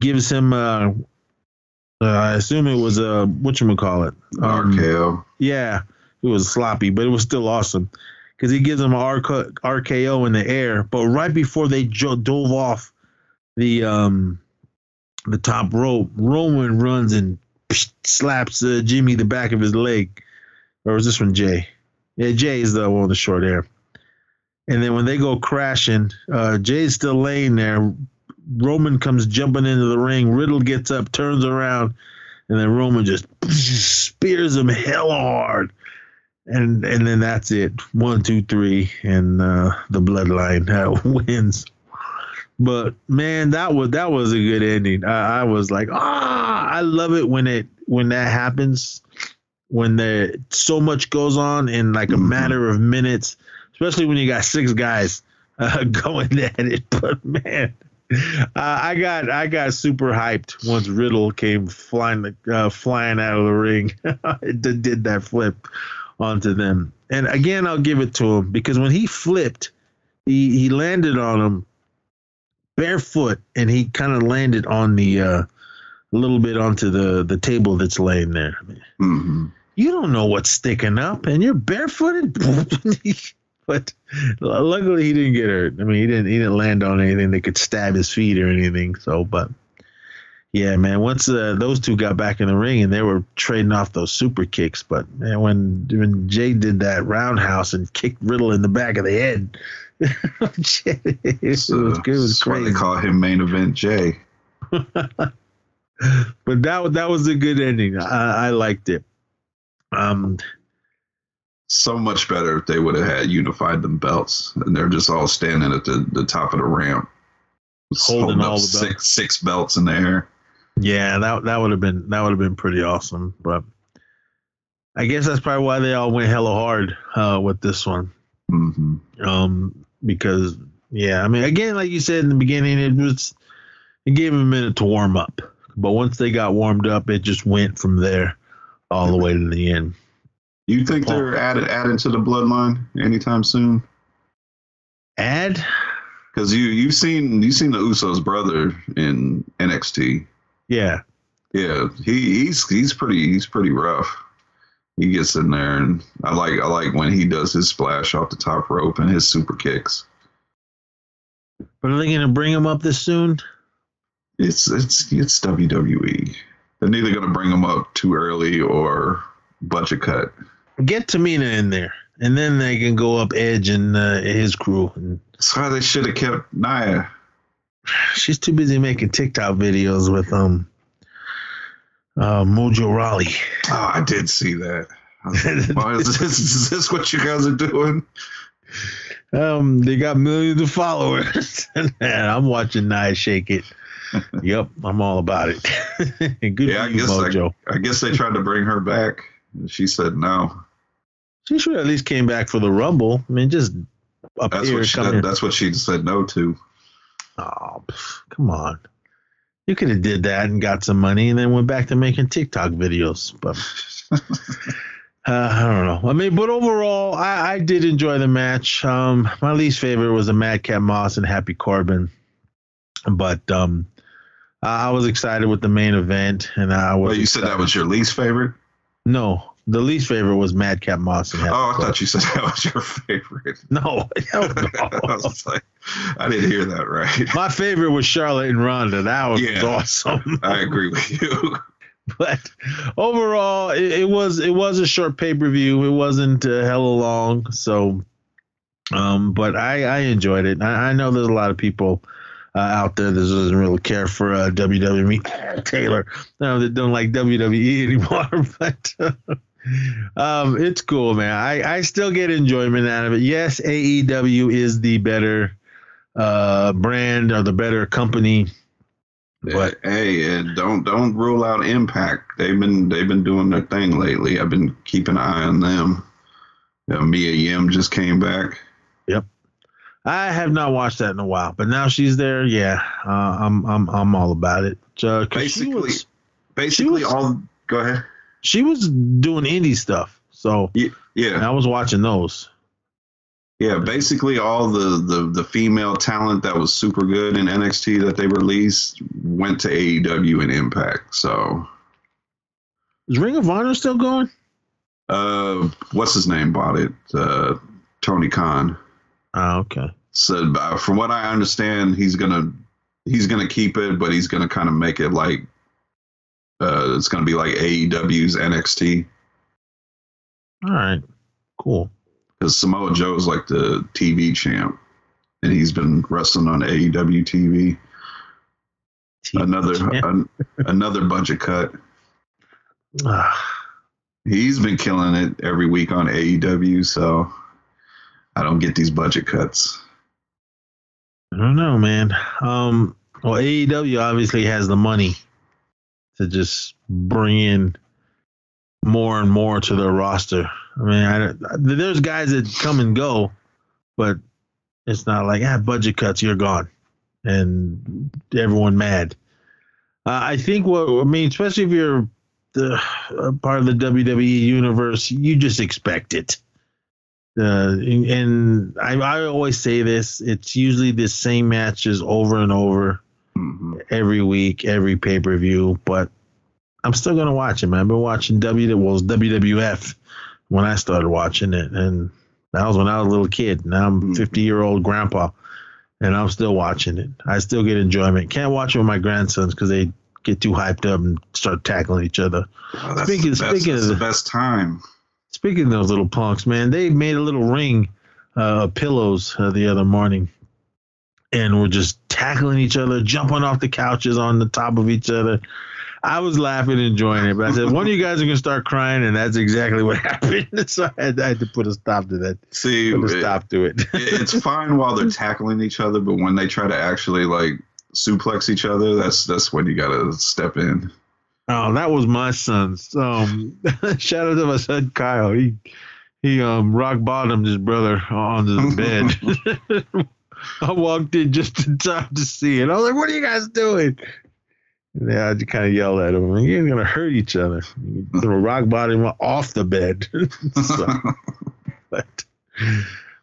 gives him, uh, uh, I assume it was a, what you call it? Um, RKO. Yeah, it was sloppy, but it was still awesome because he gives him an RKO in the air. But right before they jo- dove off the um, the top rope, Roman runs and slaps uh, Jimmy the back of his leg. Or was this one Jey? Yeah, Jey is the one with the short hair. And then when they go crashing, uh, Jey's still laying there. Roman comes jumping into the ring. Riddle gets up, turns around, and then Roman just spears him hell hard. And and then that's it. One, two, three, and uh, the bloodline uh, wins. But man, that was that was a good ending. I, I was like, ah, I love it when it when that happens. When there so much goes on in like a mm-hmm. matter of minutes especially when you got six guys uh, going at it. But man, uh, I got I got super hyped once Riddle came flying uh, flying out of the ring. it did that flip onto them, and again I'll give it to him because when he flipped, he he landed on him barefoot, and he kind of landed on the uh, a little bit onto the the table that's laying there. Mm-hmm. You don't know what's sticking up, and you're barefooted. but luckily he didn't get hurt. I mean, he didn't he didn't land on anything that could stab his feet or anything. So, but yeah, man, once uh, those two got back in the ring and they were trading off those super kicks, but man, when when Jey did that roundhouse and kicked Riddle in the back of the head, it, was, it was crazy. They call him main event Jey. but that that was a good ending. I, I liked it. Um, so much better if they would have had unified them belts and they're just all standing at the, the top of the ramp. Holding, holding all the six belts. six belts in the air. Yeah that that would have been that would have been pretty awesome but i guess that's probably why they all went hella hard uh, with this one. Mm-hmm. um because yeah i mean again like you said in the beginning it was it gave them a minute to warm up. But once they got warmed up it just went from there all the way to the end you think Paul. they're added adding to the bloodline anytime soon? Add? Because you you've seen you've seen the Usos brother in NXT. Yeah. Yeah, he, he's he's pretty he's pretty rough. He gets in there, and I like I like when he does his splash off the top rope and his super kicks. But are they going to bring him up this soon? It's it's it's WWE. They're neither going to bring him up too early or budget cut get Tamina in there, and then they can go up Edge and uh, his crew. That's why they should have kept Nia. She's too busy making TikTok videos with um Uh, Mojo Rawley. Oh, I did see that. Like, "Why is, this, is this what you guys are doing? Um, they got millions of followers, and I'm watching Nia shake it. yep, I'm all about it. Good Yeah, I guess Mojo. I guess they tried to bring her back. She said no. She should at least came back for the Rumble. I mean, just up That's here, what she, come that, that's what she said no to. Oh, pff, come on. You could have did that and got some money and then went back to making TikTok videos. But uh, I don't know. I mean, but overall, I, I did enjoy the match. Um, my least favorite was the Madcap Moss and Happy Corbin. But um, I was excited with the main event, and I was. Well, you said that was your least favorite. No. The least favorite was Madcap Moss and Oh, I thought you said that was your favorite. No, hell I was like, I didn't hear that right. My favorite was Charlotte and Ronda. That was Yeah. awesome. I agree with you. but overall, it, it was it was a short pay per view. It wasn't uh, hella long, so um, but I I enjoyed it. I, I know there's a lot of people uh, out there that doesn't really care for uh, WWE Taylor, no, that don't like WWE anymore, but. Uh, um, it's cool, man. I, I still get enjoyment out of it. Yes, AEW is the better uh brand or the better company. But- hey, don't don't rule out Impact. They've been they've been doing their thing lately. I've been keeping an eye on them. You know, Mia Yim just came back. I have not watched that in a while, but now she's there. Yeah, uh, I'm I'm I'm all about it. Uh, Basically- was, Basically, was- all. Go ahead. she was doing indie stuff, so Yeah, I was watching those. yeah. Basically, all the, the the female talent that was super good in NXT that they released went to AEW and Impact. So, Is Ring of Honor still going? uh, what's his name bought it? Uh, Tony Khan. Oh, okay. So uh, from what I understand, he's gonna he's gonna keep it, but he's gonna kind of make it like uh, it's gonna be like AEW's NXT All right, cool. because Samoa Joe's like the TV champ, and he's been wrestling on AEW TV. Another an, another budget cut. He's been killing it every week on AEW, so I don't get these budget cuts. I don't know, man. Um, well, AEW obviously has the money to just bring in more and more to their roster. I mean, I, don't- there's guys that come and go, but it's not like ah, budget cuts, you're gone, and everyone mad. Uh, I think what I mean, especially if you're the uh, part of the WWE universe, you just expect it. Uh, and and I, I always say this: it's usually the same matches over and over hmm every week, every pay per view. But I'm still gonna watch it, man. I've been watching W well, WWF when I started watching it, and that was when I was a little kid. Now I'm Mhm. 50 year old grandpa, and I'm still watching it. I still get enjoyment. Can't watch it with my grandsons because they get too hyped up and start tackling each other. Oh, that's Speaking- the best, speaking that's of the the- best time. Speaking of those little punks, man, they made a little ring uh, of pillows uh, the other morning, and were just tackling each other, jumping off the couches on the top of each other. I was laughing, enjoying it, but I said, one of you guys are gonna start crying, and that's exactly what happened. so I had, I had to put a stop to that. See, Put a it- stop to it. it- it's fine while they're tackling each other, but when they try to actually like suplex each other, that's that's when you gotta step in. Oh, that was my son's. Um, shout out to my son Kyle. He he um rock bottomed his brother on the bed. I walked in just in time to see it. I was like, "What are you guys doing?" And then I just kind of yelled at him. You're gonna hurt each other. Throw rock bottom off the bed. so, but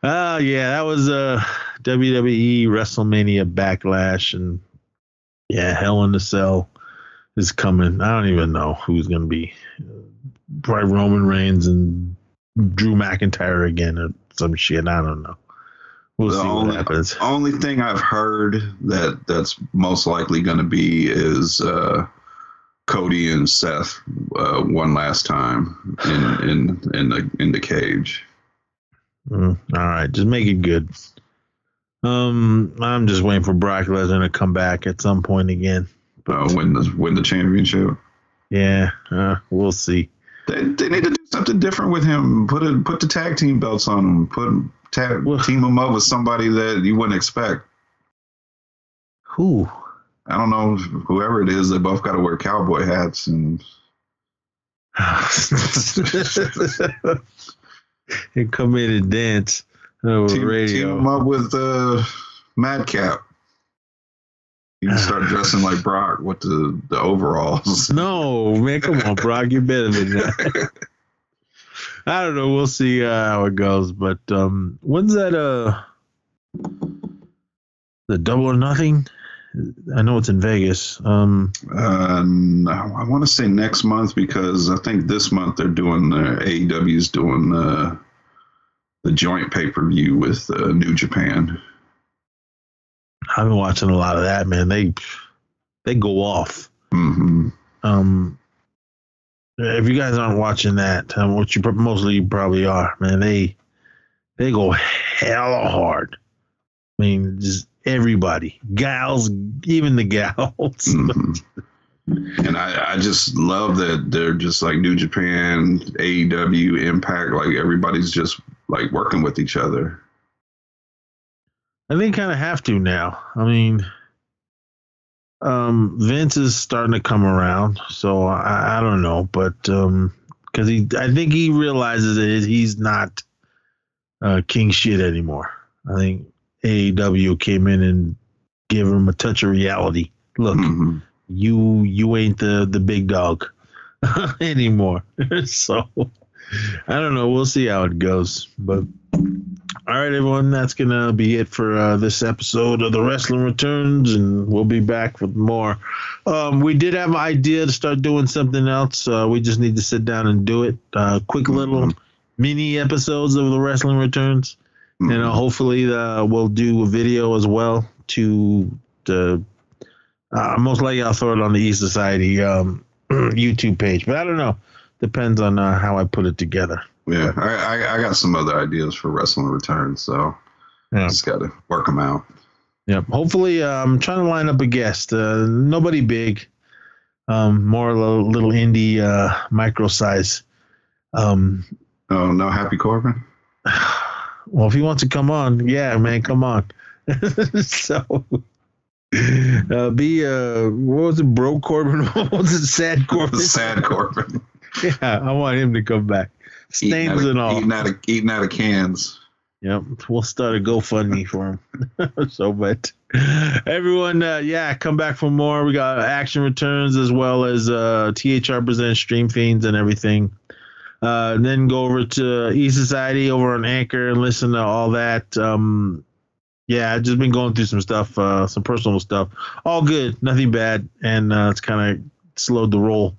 uh yeah, that was uh WWE WrestleMania Backlash and yeah, Hell in the Cell is coming. I don't even know who's gonna be. Probably Roman Reigns and Drew McIntyre again or some shit. I don't know. We'll The see only- what happens. Only thing I've heard that that's most likely going to be is uh, Cody and Seth uh, one last time in in in the in the cage. Mm, all right, just make it good. Um, I'm just waiting for Brock Lesnar to come back at some point again. Uh, win the win the championship. Yeah, uh, we'll see. They, they need to do something different with him. Put a, put the tag team belts on him. Put tag, Well- team him up with somebody that you wouldn't expect. Who? I don't know whoever it is. They both got to wear cowboy hats and and come in and dance over team, team radio. him up with uh, Madcap. You can start dressing like Brock with the, the overalls. No, man, come on, Brock, you're better than that. I don't know. We'll see uh, how it goes. But um, when's that? Uh, the double or nothing. I know it's in Vegas. Um, Uh, no, I want to say next month because I think this month they're doing the AEW's doing the the joint pay per view with uh, New Japan. I've been watching a lot of that. Man, they they go off. hmm Um, if you guys aren't watching that, um, which you mostly you probably are, man, they they go hella hard. I mean, just everybody, gals, even the gals. hmm And I, I just love that they're just like New Japan, AEW, Impact, like everybody's just like working with each other. And think kind of have to now. I mean, um, Vince is starting to come around, so I, I don't know, but um, because he, I think he realizes that he's not uh, king shit anymore. I think AEW came in and gave him a touch of reality. Look, Mhm. you you ain't the the big dog anymore. so I don't know. We'll see how it goes. But all right, everyone, that's gonna be it for uh, this episode of the Wrestling Returns, and we'll be back with more. Um, we did have an idea to start doing something else. Uh, we just need to sit down and do it. Uh, quick little mini episodes of the Wrestling Returns and uh, hopefully uh, we'll do a video as well to the uh, most likely I'll throw it on the East Society um, YouTube page, but I don't know. Depends on uh, how I put it together. Yeah, I, I, I got some other ideas for Wrestling Returns, so Yeah. just got to work them out. Yep. Hopefully, uh, I'm trying to line up a guest. Uh, nobody big, um, more a little, little indie, uh, micro size. Um, Oh, no Happy Corbin? well, if he wants to come on, yeah, man, come on. so, uh, be uh, what was it, Bro Corbin? what was it, Sad Corbin? Sad Corbin. Yeah, I want him to come back. Eating Stains and all. Eating out of, eating out of cans. Yep, we'll start a GoFundMe for him. so, but everyone, uh, yeah, come back for more. We got action returns as well as uh, THR presents Stream Fiends and everything. Uh, and then go over to E Society over on Anchor and listen to all that. Um, yeah, I've just been going through some stuff, uh, some personal stuff. All good, nothing bad, and uh, it's kind of slowed the roll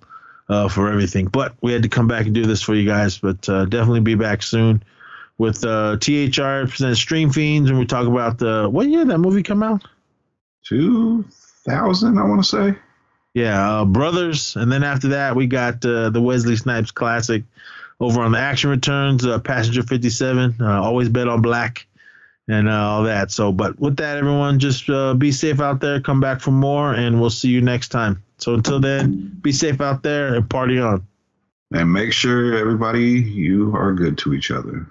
uh, for everything. But we had to come back and do this for you guys. But uh, definitely be back soon with uh, THR presents Stream Fiends, and we talk about the what year that movie come out? 2000, I want to say. Yeah, uh, Brothers, and then after that we got uh, the Wesley Snipes Classic over on the Action Returns, uh, Passenger 57. Uh, always bet on black and uh, all that. So, but with that, everyone, just uh, be safe out there. Come back for more, and we'll see you next time. So until then, be safe out there and party on. And make sure everybody, you are good to each other.